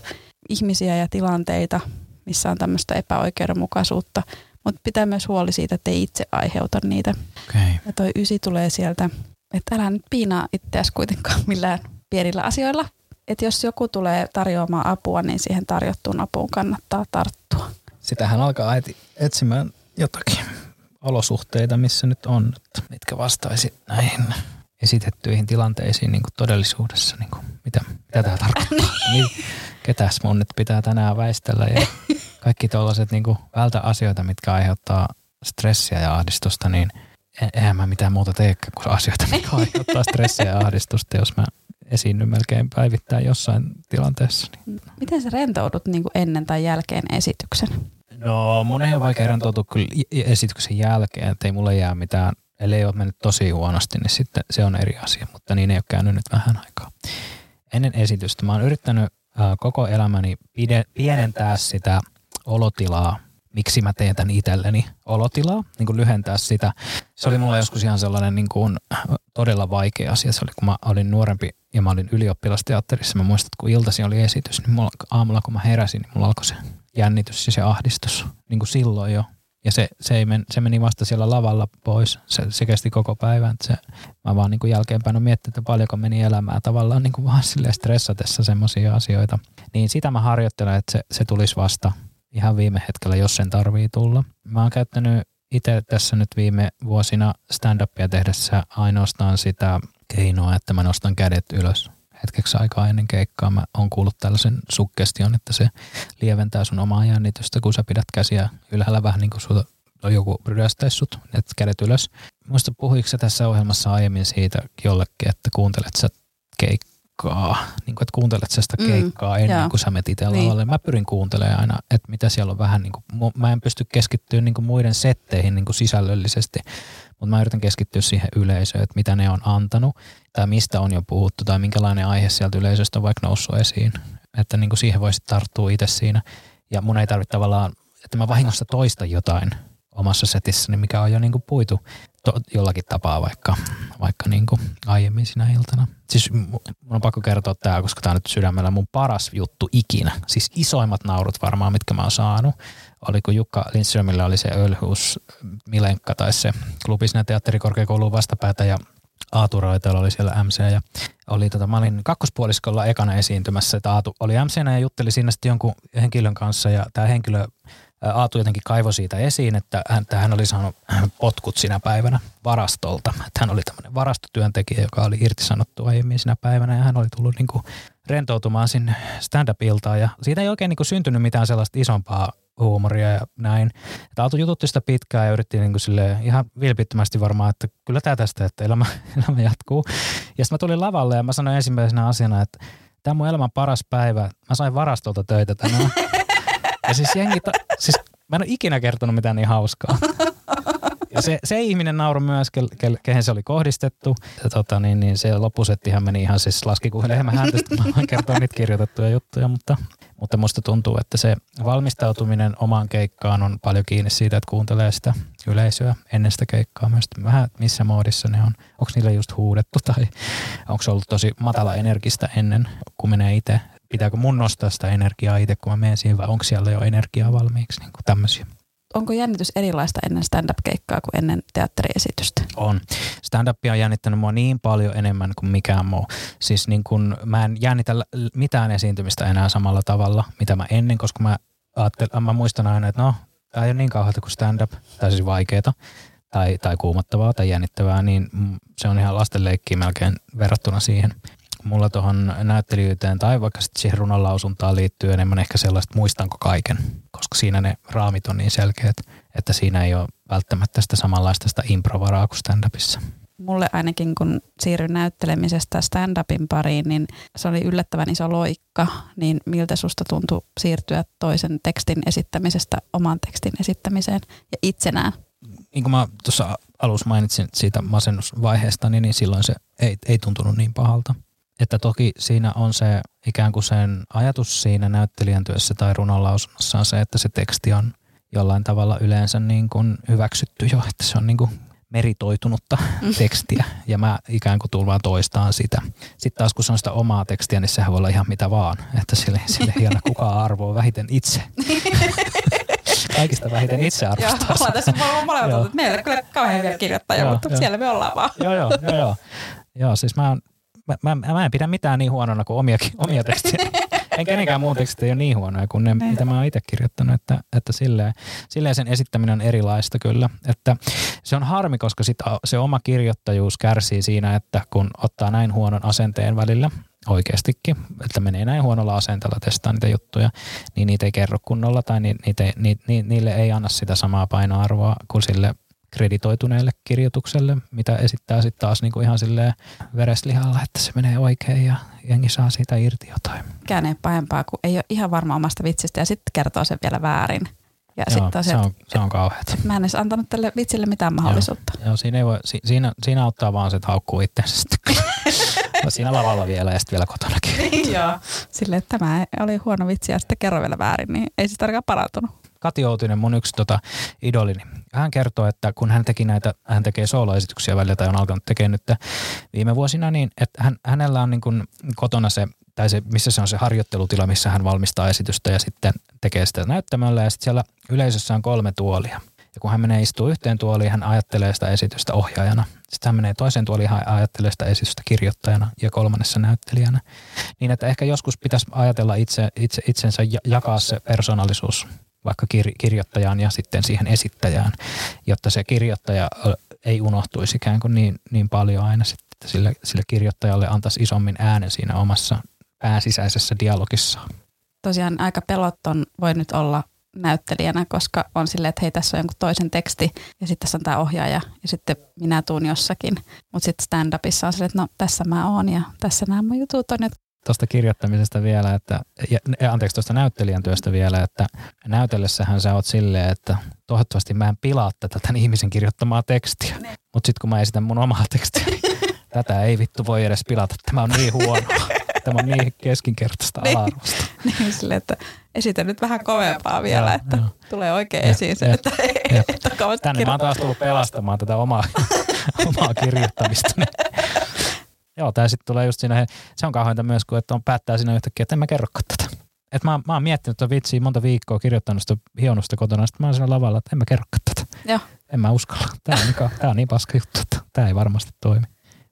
Speaker 1: ihmisiä ja tilanteita, missä on tämmöistä epäoikeudenmukaisuutta. Mutta pitää myös huoli siitä, että ei itse aiheuta niitä.
Speaker 2: Okay.
Speaker 1: Ja toi ysi tulee sieltä, että älä nyt piinaa itseäsi kuitenkaan millään pienillä asioilla. Että jos joku tulee tarjoamaan apua, niin siihen tarjottuun apuun kannattaa tarttua.
Speaker 2: Sitähän alkaa äiti etsimään jotakin olosuhteita, missä nyt on, että mitkä vastaisi näihin esitettyihin tilanteisiin niin kuin todellisuudessa. Niin kuin, mitä, mitä tämä tarkoittaa? Niin, ketäs mun nyt pitää tänään väistellä ja kaikki tuollaiset niin kuin vältä asioita, mitkä aiheuttaa stressiä ja ahdistusta, niin e- eihän mä mitään muuta teekään kuin asioita, mitkä aiheuttaa stressiä ja ahdistusta, jos mä esiinnyn melkein päivittäin jossain tilanteessa. Niin.
Speaker 1: Miten sä rentoudut niin kuin ennen tai jälkeen esityksen?
Speaker 2: No mun ei ole vaikea rentoutua kyllä esityksen jälkeen, että ei mulle jää mitään, ellei ole mennyt tosi huonosti, niin sitten se on eri asia, mutta niin ei ole käynyt nyt vähän aikaa. Ennen esitystä mä oon yrittänyt äh, koko elämäni pide, pienentää sitä olotilaa, miksi mä teen tämän itselleni olotilaa, niin kuin lyhentää sitä. Se oli mulle joskus ihan sellainen niin kuin, todella vaikea asia. Se oli, kun mä olin nuorempi ja mä olin ylioppilasteatterissa. Mä muistan, että kun iltasi oli esitys, niin mulla, aamulla kun mä heräsin, niin mulla alkoi se jännitys ja se ahdistus niin kuin silloin jo. Ja se, se, ei men, se meni vasta siellä lavalla pois. Se, se kesti koko päivän. Se, mä vaan niin kuin jälkeenpäin on miettinyt, että paljonko meni elämää tavallaan niin kuin vaan silleen stressatessa semmoisia asioita. Niin sitä mä harjoittelen, että se, se tulisi vasta ihan viime hetkellä, jos sen tarvii tulla. Mä oon käyttänyt itse tässä nyt viime vuosina stand-upia tehdessä ainoastaan sitä keinoa, että mä nostan kädet ylös hetkeksi aikaa ennen keikkaa. Mä oon kuullut tällaisen suggestion, että se lieventää sun omaa jännitystä, kun sä pidät käsiä ylhäällä vähän niin kuin sulla on joku ryöstäisi sut, että kädet ylös. Muista puhuiko sä tässä ohjelmassa aiemmin siitä jollekin, että kuuntelet sä keikkaa, niin kuin, että kuuntelet sä sitä
Speaker 1: Mm,
Speaker 2: keikkaa ennen
Speaker 1: joo.
Speaker 2: kuin sä menet itse
Speaker 1: Niin.
Speaker 2: Mä pyrin kuuntelemaan aina, että mitä siellä on vähän, niin kuin, mä en pysty keskittyä niin kuin muiden setteihin niin kuin sisällöllisesti, mutta mä yritän keskittyä siihen yleisöön, että mitä ne on antanut tai mistä on jo puhuttu tai minkälainen aihe sieltä yleisöstä on vaikka noussut esiin. Että niin kuin siihen voisi tarttua itse siinä. Ja mun ei tarvitse tavallaan, että mä vahingossa toista jotain omassa setissäni, mikä on jo niin kuin puitu to, jollakin tapaa vaikka, vaikka niin kuin aiemmin sinä iltana. Siis mu- mun on pakko kertoa tämä, koska tämä on nyt sydämellä mun paras juttu ikinä. Siis isoimmat naurut varmaan, mitkä mä oon saanut. Oli kun Jukka Lindströmillä oli se Ölhus Milenkka tai se klubi siinä teatterikorkeakoulun vastapäätä ja Aatu Raiteella oli siellä MC ja oli tota, mä olin kakkospuoliskolla ekana esiintymässä, että Aatu oli MC ja jutteli siinä sitten jonkun henkilön kanssa ja tämä henkilö Aatu jotenkin kaivoi siitä esiin, että hän, että hän oli saanut potkut sinä päivänä varastolta. Että hän oli tämmöinen varastotyöntekijä, joka oli irtisanottu aiemmin sinä päivänä ja hän oli tullut niin kuin rentoutumaan sinne stand-up-iltaan ja siitä ei oikein niin kuin syntynyt mitään sellaista isompaa huumoria ja näin. Että Aatu jututti sitä pitkään ja yritti niin kuin sille ihan vilpittömästi varmaan, että kyllä tämä tästä, että elämä, elämä jatkuu. Ja sitten mä tulin lavalle ja mä sanoin ensimmäisenä asiana, että tämä on mun elämän paras päivä. Mä sain varastolta töitä tänään. Ja siis jengi, ta- siis mä en ole ikinä kertonut mitään niin hauskaa. Se, se ihminen nauro myös, ke, ke, kehen se oli kohdistettu. Ja tota, niin, niin se lopusettihan meni ihan siis laski kuin lehmä häntä, mä voin kertoa niitä kirjoitettuja juttuja, mutta, mutta musta tuntuu, että se valmistautuminen omaan keikkaan on paljon kiinni siitä, että kuuntelee sitä yleisöä ennen sitä keikkaa myös. Vähän missä moodissa ne on. Onko niillä just huudettu tai onko se ollut tosi matala energistä ennen, kun menee itse pitääkö mun nostaa sitä energiaa itse, kun mä menen siihen, vai onko siellä jo energiaa valmiiksi, niin kuin tämmöisiä.
Speaker 1: Onko jännitys erilaista ennen stand-up-keikkaa kuin ennen teatteriesitystä?
Speaker 2: On. Stand-up on jännittänyt mua niin paljon enemmän kuin mikään muu. Siis niin kun, mä en jännitä mitään esiintymistä enää samalla tavalla, mitä mä ennen, koska mä, mä muistan aina, että no, tämä ei ole niin kauheata kuin stand-up, tai siis vaikeeta, tai, tai kuumottavaa tai jännittävää, niin se on ihan lastenleikkiä melkein verrattuna siihen mulla tuohon näyttelijyyteen tai vaikka sitten siihen runonlausuntaan liittyy enemmän ehkä sellaista muistanko kaiken, koska siinä ne raamit on niin selkeät, että siinä ei ole välttämättä sitä samanlaista sitä improvaraa kuin stand-upissa.
Speaker 1: Mulle ainakin kun siirryin näyttelemisestä stand-upin pariin, niin se oli yllättävän iso loikka, niin miltä susta tuntui siirtyä toisen tekstin esittämisestä oman tekstin esittämiseen ja itsenään?
Speaker 2: Niin kuin mä tuossa alussa mainitsin siitä masennusvaiheesta, niin, niin silloin se ei, ei tuntunut niin pahalta. Että toki siinä on se ikään kuin sen ajatus siinä näyttelijän työssä tai runonlausunnossa on se, että se teksti on jollain tavalla yleensä niin kuin hyväksytty jo, että se on niin kuin meritoitunutta mm. tekstiä ja mä ikään kuin tulen vaan toistaan sitä. Sitten taas kun se on sitä omaa tekstiä, niin sehän voi olla ihan mitä vaan, että sille, sille hieno kukaan arvoa vähiten itse. Kaikista vähiten itse arvostaa.
Speaker 1: Joo, ollaan tässä molemmat, että meillä kyllä kauhean hyviä kirjoittajia, mutta siellä me ollaan vaan.
Speaker 2: Joo, joo, joo. joo. Joo, siis mä oon mä, mä, mä en pidä mitään niin huonona kuin omia, omia tekstejä. En kenenkään muun tekstit ei ole niin huonoja kuin ne, mitä mä oon itse kirjoittanut, että, että silleen, silleen sen esittäminen on erilaista kyllä. Että se on harmi, koska sit se oma kirjoittajuus kärsii siinä, että kun ottaa näin huonon asenteen välillä, oikeastikin, että menee näin huonolla asenteella testaa niitä juttuja, niin niitä ei kerro kunnolla tai ni, niitä, ni, ni, niille ei anna sitä samaa painoarvoa kuin sille kreditoituneelle kirjoitukselle, mitä esittää sitten taas niinku ihan silleen vereslihalla, että se menee oikein ja jengi saa siitä irti jotain.
Speaker 1: Mikään ei pahempaa, kun ei ole ihan varma omasta vitsistä ja sitten kertoo sen vielä väärin.
Speaker 2: Ja joo, sit se, on, se on kauheat.
Speaker 1: Mä en edes antanut tälle vitsille mitään mahdollisuutta.
Speaker 2: Joo, joo siinä, ei voi, si, siinä, siinä auttaa vaan se, että haukkuu itsensä sitten. siinä lavalla vielä ja sitten vielä kotonakin.
Speaker 1: joo, sille että tämä oli huono vitsi ja sitten kerro vielä väärin, niin ei se tarkoita parantunut.
Speaker 2: Kati Outinen, mun yksi tota, idolini, hän kertoo, että kun hän teki näitä, hän tekee sooloesityksiä välillä tai on alkanut tekemään nyt viime vuosina, niin että hän, hänellä on niin kuin kotona se, tai se, missä se on se harjoittelutila, missä hän valmistaa esitystä ja sitten tekee sitä näyttämöllä ja sitten siellä yleisössä on kolme tuolia. Ja kun hän menee istuu yhteen tuoliin, hän ajattelee sitä esitystä ohjaajana. Sitten hän menee toiseen tuoliin, hän ajattelee sitä esitystä kirjoittajana ja kolmannessa näyttelijänä. Niin, että ehkä joskus pitäisi ajatella itse, itse, itsensä jakaa se persoonallisuus vaikka kir- kirjoittajaan ja sitten siihen esittäjään, jotta se kirjoittaja ei unohtuisi ikään kuin niin, niin paljon aina sitten, että sille, sille kirjoittajalle antaisi isommin äänen siinä omassa pääsisäisessä dialogissaan.
Speaker 1: Tosiaan aika pelotton voi nyt olla näyttelijänä, koska on silleen, että hei tässä on jonkun toisen teksti ja sitten tässä on tämä ohjaaja ja sitten minä tuun jossakin. Mutta sitten stand-upissa on silleen, että no tässä mä oon ja tässä nämä mun jutut on, että
Speaker 2: tuosta kirjoittamisesta vielä, että, ja, anteeksi tuosta näyttelijän työstä vielä, että näytellessähän sä oot silleen, että toivottavasti mä en pilaa tätä tämän ihmisen kirjoittamaa tekstiä. Mutta sitten kun mä esitän mun omaa tekstiä, niin tätä ei vittu voi edes pilata. Tämä on niin huono. Tämä on niin keskinkertaista niin. ala-arvosta.
Speaker 1: Niin, sille, että esitä nyt vähän kovempaa vielä, ja, että jo. tulee oikein ja, esiin se, ja, että
Speaker 2: ja, Tänne mä oon taas tullut pelastamaan tätä omaa, omaa kirjoittamista. Joo, tämä sitten tulee just siinä, se on kauheanta myös, kun että on päättää siinä yhtäkkiä, että en mä kerrokaan tätä. Et mä, mä oon miettinyt tätä vitsiä monta viikkoa, kirjoittanut sitä hionusta kotona, sitten mä oon siinä lavalla, että en mä kerrokaan tätä.
Speaker 1: Joo.
Speaker 2: En mä uskalla. Tämä on, niin, tää on niin paska juttu, että tämä ei varmasti toimi.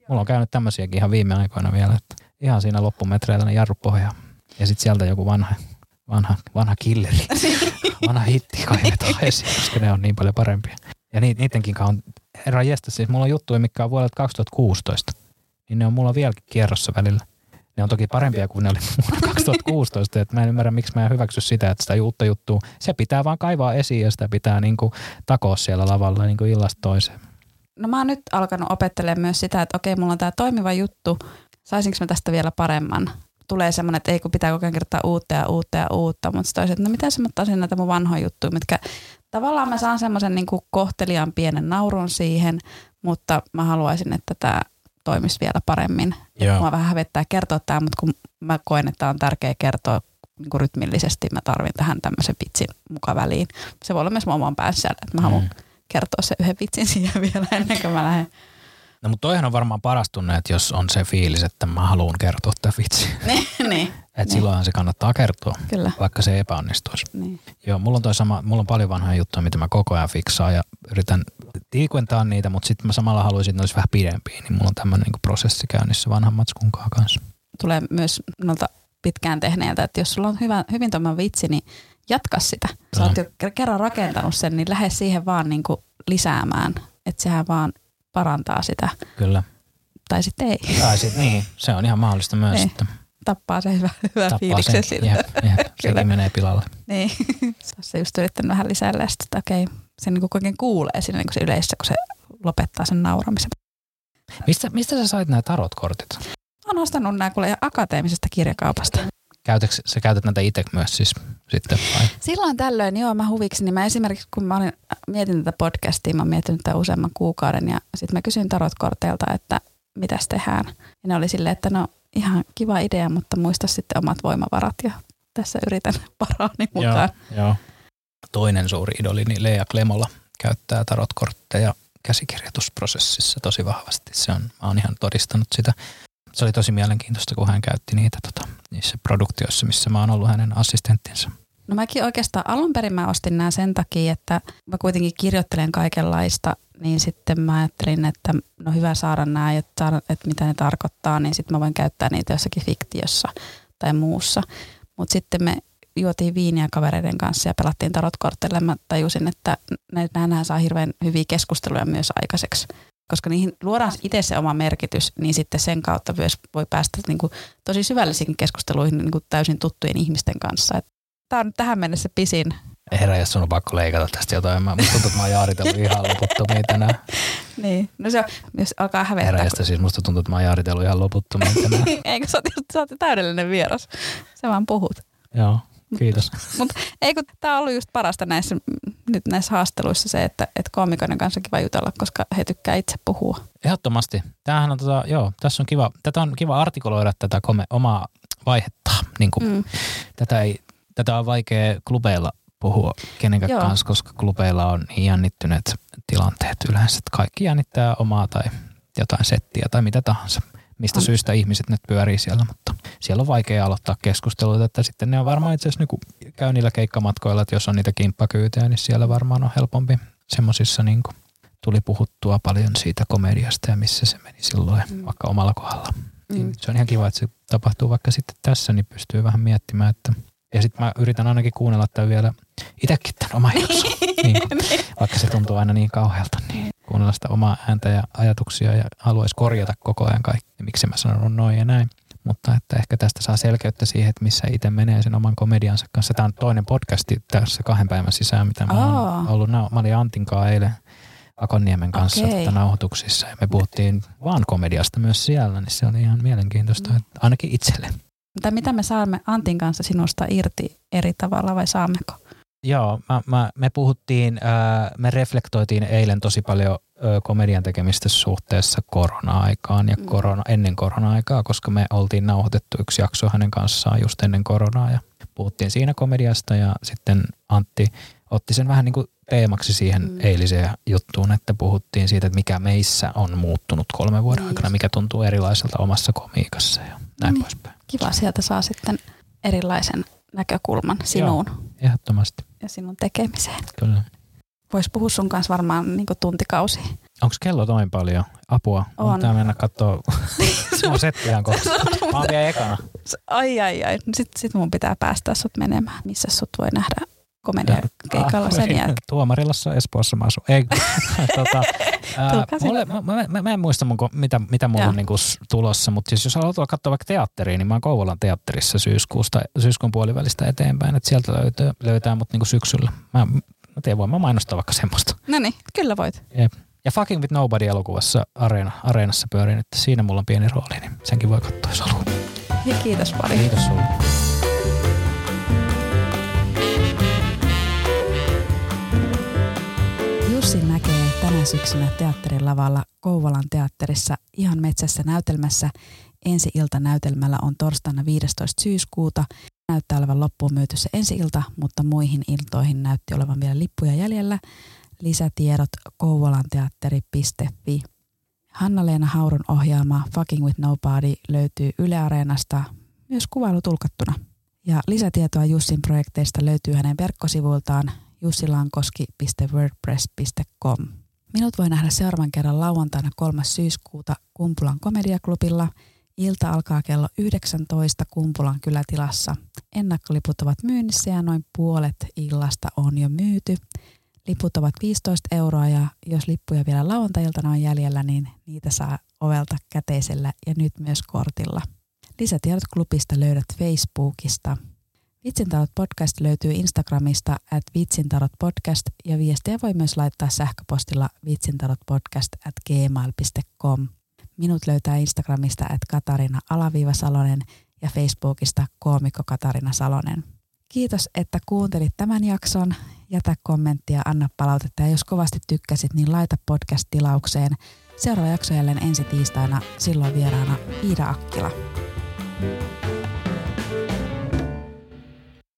Speaker 2: Mulla on käynyt tämmöisiäkin ihan viime aikoina vielä, että ihan siinä loppumetreillä ne jarru pohjaa. Ja sitten sieltä joku vanha, vanha, vanha killeri vanha hitti kaivetaan esiin, koska ne on niin paljon parempia. Ja niidenkin on, herra jästä, siis mulla on juttuja, mikä on vuodelta 2016, niin ne on mulla vieläkin kierrossa välillä. Ne on toki parempia kuin ne oli vuonna 2016, että mä en ymmärrä, miksi mä en hyväksy sitä, että sitä uutta juttua, se pitää vaan kaivaa esiin ja sitä pitää niin kuin takoa siellä lavalla niin kuin illasta toiseen.
Speaker 1: No mä oon nyt alkanut opettelemaan myös sitä, että okei, mulla on tämä toimiva juttu, saisinko mä tästä vielä paremman? Tulee semmoinen, että ei kun pitää koko ajan kirjoittaa uutta ja uutta ja uutta, mutta sitten että no mitä mä näitä mun vanhoja juttuja, mitkä tavallaan mä saan semmoisen niin kohtelijan pienen naurun siihen, mutta mä haluaisin, että tämä toimisi vielä paremmin. Joo. Mua vähän hävettää kertoa tämä, mutta kun mä koen, että on tärkeää kertoa niin kuin rytmillisesti, mä tarvin tähän tämmöisen vitsin mukaan väliin. Se voi olla myös mun oman päässä, että mä haluan mm. kertoa se yhden vitsin siihen vielä ennen kuin mä lähden
Speaker 2: No mutta toihan on varmaan paras tunne, että jos on se fiilis, että mä haluan kertoa tämä vitsi.
Speaker 1: niin, niin. Että
Speaker 2: niin. silloinhan se kannattaa kertoa,
Speaker 1: Kyllä.
Speaker 2: vaikka se epäonnistuisi. Niin. Joo, mulla on toi sama, mulla on paljon vanhoja juttuja, mitä mä koko ajan fiksaan ja yritän tiikuentaa niitä, mutta sitten mä samalla haluaisin, että ne olisi vähän pidempiä, niin mulla on tämmöinen niin prosessi käynnissä vanhan matskun kanssa.
Speaker 1: Tulee myös nolta pitkään tehneeltä, että jos sulla on hyvä, hyvin tuommoinen vitsi, niin jatka sitä. Sä oot jo kerran rakentanut sen, niin lähde siihen vaan niin kuin lisäämään. Että sehän vaan parantaa sitä.
Speaker 2: Kyllä.
Speaker 1: Tai sitten ei.
Speaker 2: Tai sitten niin, se on ihan mahdollista myös. Ei. Että
Speaker 1: tappaa se hyvä, hyvä fiiliksen siltä.
Speaker 2: Jep, jep, sekin menee pilalle.
Speaker 1: Niin, se just yrittänyt vähän lisäillä sitä, että okei, se niin kuin kuulee siinä niin se yleisössä, kun se lopettaa sen nauramisen.
Speaker 2: Mistä, mistä sä sait nämä tarotkortit?
Speaker 1: Olen ostanut nämä kuule akateemisesta kirjakaupasta.
Speaker 2: Käytätkö, sä käytät näitä itse myös siis sitten vai?
Speaker 1: Silloin tällöin, joo, mä huviksi, niin mä esimerkiksi kun mä olin, mietin tätä podcastia, mä oon miettinyt tätä useamman kuukauden ja sitten mä kysyin tarotkorteilta, että mitäs tehdään. Ja ne oli silleen, että no ihan kiva idea, mutta muista sitten omat voimavarat ja tässä yritän parhaani mukaan.
Speaker 2: Joo, joo. Toinen suuri idoli, niin Lea Klemola käyttää tarotkortteja käsikirjoitusprosessissa tosi vahvasti. Se on, mä oon ihan todistanut sitä. Se oli tosi mielenkiintoista, kun hän käytti niitä tota, niissä produktioissa, missä mä oon ollut hänen assistenttinsa.
Speaker 1: No mäkin oikeastaan alun perin mä ostin nämä sen takia, että mä kuitenkin kirjoittelen kaikenlaista, niin sitten mä ajattelin, että no hyvä saada nämä, että, että mitä ne tarkoittaa, niin sitten mä voin käyttää niitä jossakin fiktiossa tai muussa. Mutta sitten me juotiin viiniä kavereiden kanssa ja pelattiin tarotkortteille. Mä tajusin, että nämähän saa hirveän hyviä keskusteluja myös aikaiseksi. Koska niihin luodaan itse se oma merkitys, niin sitten sen kautta myös voi päästä niin kuin tosi syvällisiin keskusteluihin niin kuin täysin tuttujen ihmisten kanssa. Tämä on tähän mennessä pisin.
Speaker 2: Herra, jos on pakko leikata tästä jotain. Mä, musta tuntuu, että mä oon jaaritellut ihan loputtomiin tänään.
Speaker 1: niin, no se on, jos alkaa hävettää.
Speaker 2: Herra, kun... siis musta tuntuu, että mä oon jaaritellut ihan loputtomiin tänään.
Speaker 1: Eikö sä oot, sä oot täydellinen vieras. Sä vaan puhut.
Speaker 2: Joo, kiitos.
Speaker 1: Mutta ei kun tämä on ollut just parasta näissä, nyt näissä haasteluissa se, että, että koomikoiden kanssa kiva jutella, koska he tykkää itse puhua.
Speaker 2: Ehdottomasti. Tämähän on tota, joo, tässä on kiva, tätä on kiva artikuloida tätä kome, omaa vaihetta. Niin kuin, mm. tätä, ei, tätä on vaikea klubeilla puhua kenenkään Joo. kanssa, koska klubeilla on niin jännittyneet tilanteet yleensä. Kaikki jännittää omaa tai jotain settiä tai mitä tahansa. Mistä on. syystä ihmiset nyt pyörii siellä, mutta siellä on vaikea aloittaa keskusteluita, että sitten ne on varmaan itse asiassa niin käy niillä keikkamatkoilla, että jos on niitä kimppakyytejä, niin siellä varmaan on helpompi semmoisissa niin tuli puhuttua paljon siitä komediasta ja missä se meni silloin, mm. vaikka omalla kohdalla. Niin mm. Se on ihan kiva, että se tapahtuu vaikka sitten tässä, niin pystyy vähän miettimään, että ja sitten mä yritän ainakin kuunnella tämän vielä itsekin tämän oman jakson. niin vaikka se tuntuu aina niin kauhealta, niin kuunnella sitä omaa ääntä ja ajatuksia ja haluaisi korjata koko ajan kaikki, miksi mä sanon noin ja näin. Mutta että ehkä tästä saa selkeyttä siihen, että missä itse menee sen oman komediansa kanssa. Tämä on toinen podcasti tässä kahden päivän sisään, mitä mä oon ollut. Mä olin Antinkaa eilen Akonniemen kanssa okay. tota nauhoituksissa ja me puhuttiin vaan komediasta myös siellä, niin se on ihan mielenkiintoista, mm. ainakin itselle.
Speaker 1: Mutta mitä me saamme Antin kanssa sinusta irti eri tavalla vai saammeko?
Speaker 2: Joo, mä, mä, me puhuttiin, ää, me reflektoitiin eilen tosi paljon ää, komedian tekemistä suhteessa korona-aikaan ja mm. korona, ennen korona-aikaa, koska me oltiin nauhoitettu yksi jakso hänen kanssaan just ennen koronaa ja puhuttiin siinä komediasta ja sitten Antti otti sen vähän niin kuin teemaksi siihen mm. eiliseen juttuun, että puhuttiin siitä, että mikä meissä on muuttunut kolme vuoden niin aikana, mikä tuntuu erilaiselta omassa komiikassa ja näin niin. poispäin.
Speaker 1: Kiva, sieltä saa sitten erilaisen näkökulman sinuun. Joo,
Speaker 2: ehdottomasti.
Speaker 1: Ja sinun tekemiseen.
Speaker 2: Kyllä.
Speaker 1: Voisi puhua sun kanssa varmaan niin tuntikausi.
Speaker 2: Onko kello noin paljon? Apua. On. Pitää mennä katsoa sun settiä kohta. Mä oon vielä ekana.
Speaker 1: Ai ai ai. Sitten sit mun pitää päästä sut menemään. Missä sut voi nähdä komediakeikalla sen jälkeen.
Speaker 2: Tuomarilassa Espoossa mä asun. Ei, tota, ää, mulle, mä, mä, mä, mä, en muista mun, mitä, mitä mulla on niinku tulossa, mutta siis jos haluat katsoa vaikka teatteriin, niin mä oon Kouvolan teatterissa syyskuusta, syyskuun puolivälistä eteenpäin, että sieltä löytää, löytää mut niinku syksyllä. Mä, mä tiedän, voin mä mainostaa vaikka semmoista.
Speaker 1: No niin, kyllä voit.
Speaker 2: Jep. Ja Fucking with Nobody-elokuvassa areena, areenassa pyörin, että siinä mulla on pieni rooli, niin senkin voi katsoa, jos haluaa.
Speaker 1: Ja kiitos paljon.
Speaker 2: Kiitos sulle.
Speaker 1: Jussi näkee tänä syksynä teatterin lavalla Kouvolan teatterissa ihan metsässä näytelmässä. Ensi ilta näytelmällä on torstaina 15. syyskuuta. Näyttää olevan loppuun myyty se ensi ilta, mutta muihin iltoihin näytti olevan vielä lippuja jäljellä. Lisätiedot kouvolanteatteri.fi. Hanna-Leena Haurun ohjaama Fucking with Nobody löytyy Yle Areenasta myös kuvailu tulkattuna. Ja lisätietoa Jussin projekteista löytyy hänen verkkosivuiltaan jussilankoski.wordpress.com. Minut voi nähdä seuraavan kerran lauantaina 3. syyskuuta Kumpulan komediaklubilla. Ilta alkaa kello 19 Kumpulan kylätilassa. Ennakkoliput ovat myynnissä ja noin puolet illasta on jo myyty. Liput ovat 15 euroa ja jos lippuja vielä lauantailtana on jäljellä, niin niitä saa ovelta käteisellä ja nyt myös kortilla. Lisätiedot klubista löydät Facebookista. Vitsintarot podcast löytyy Instagramista at vitsintarot podcast ja viestejä voi myös laittaa sähköpostilla vitsintarotpodcast at gmail.com. Minut löytää Instagramista at Katarina Alaviiva Salonen ja Facebookista koomikko Katarina Salonen. Kiitos, että kuuntelit tämän jakson. Jätä kommenttia, anna palautetta ja jos kovasti tykkäsit, niin laita podcast tilaukseen. Seuraava jakso jälleen ensi tiistaina, silloin vieraana Iida Akkila.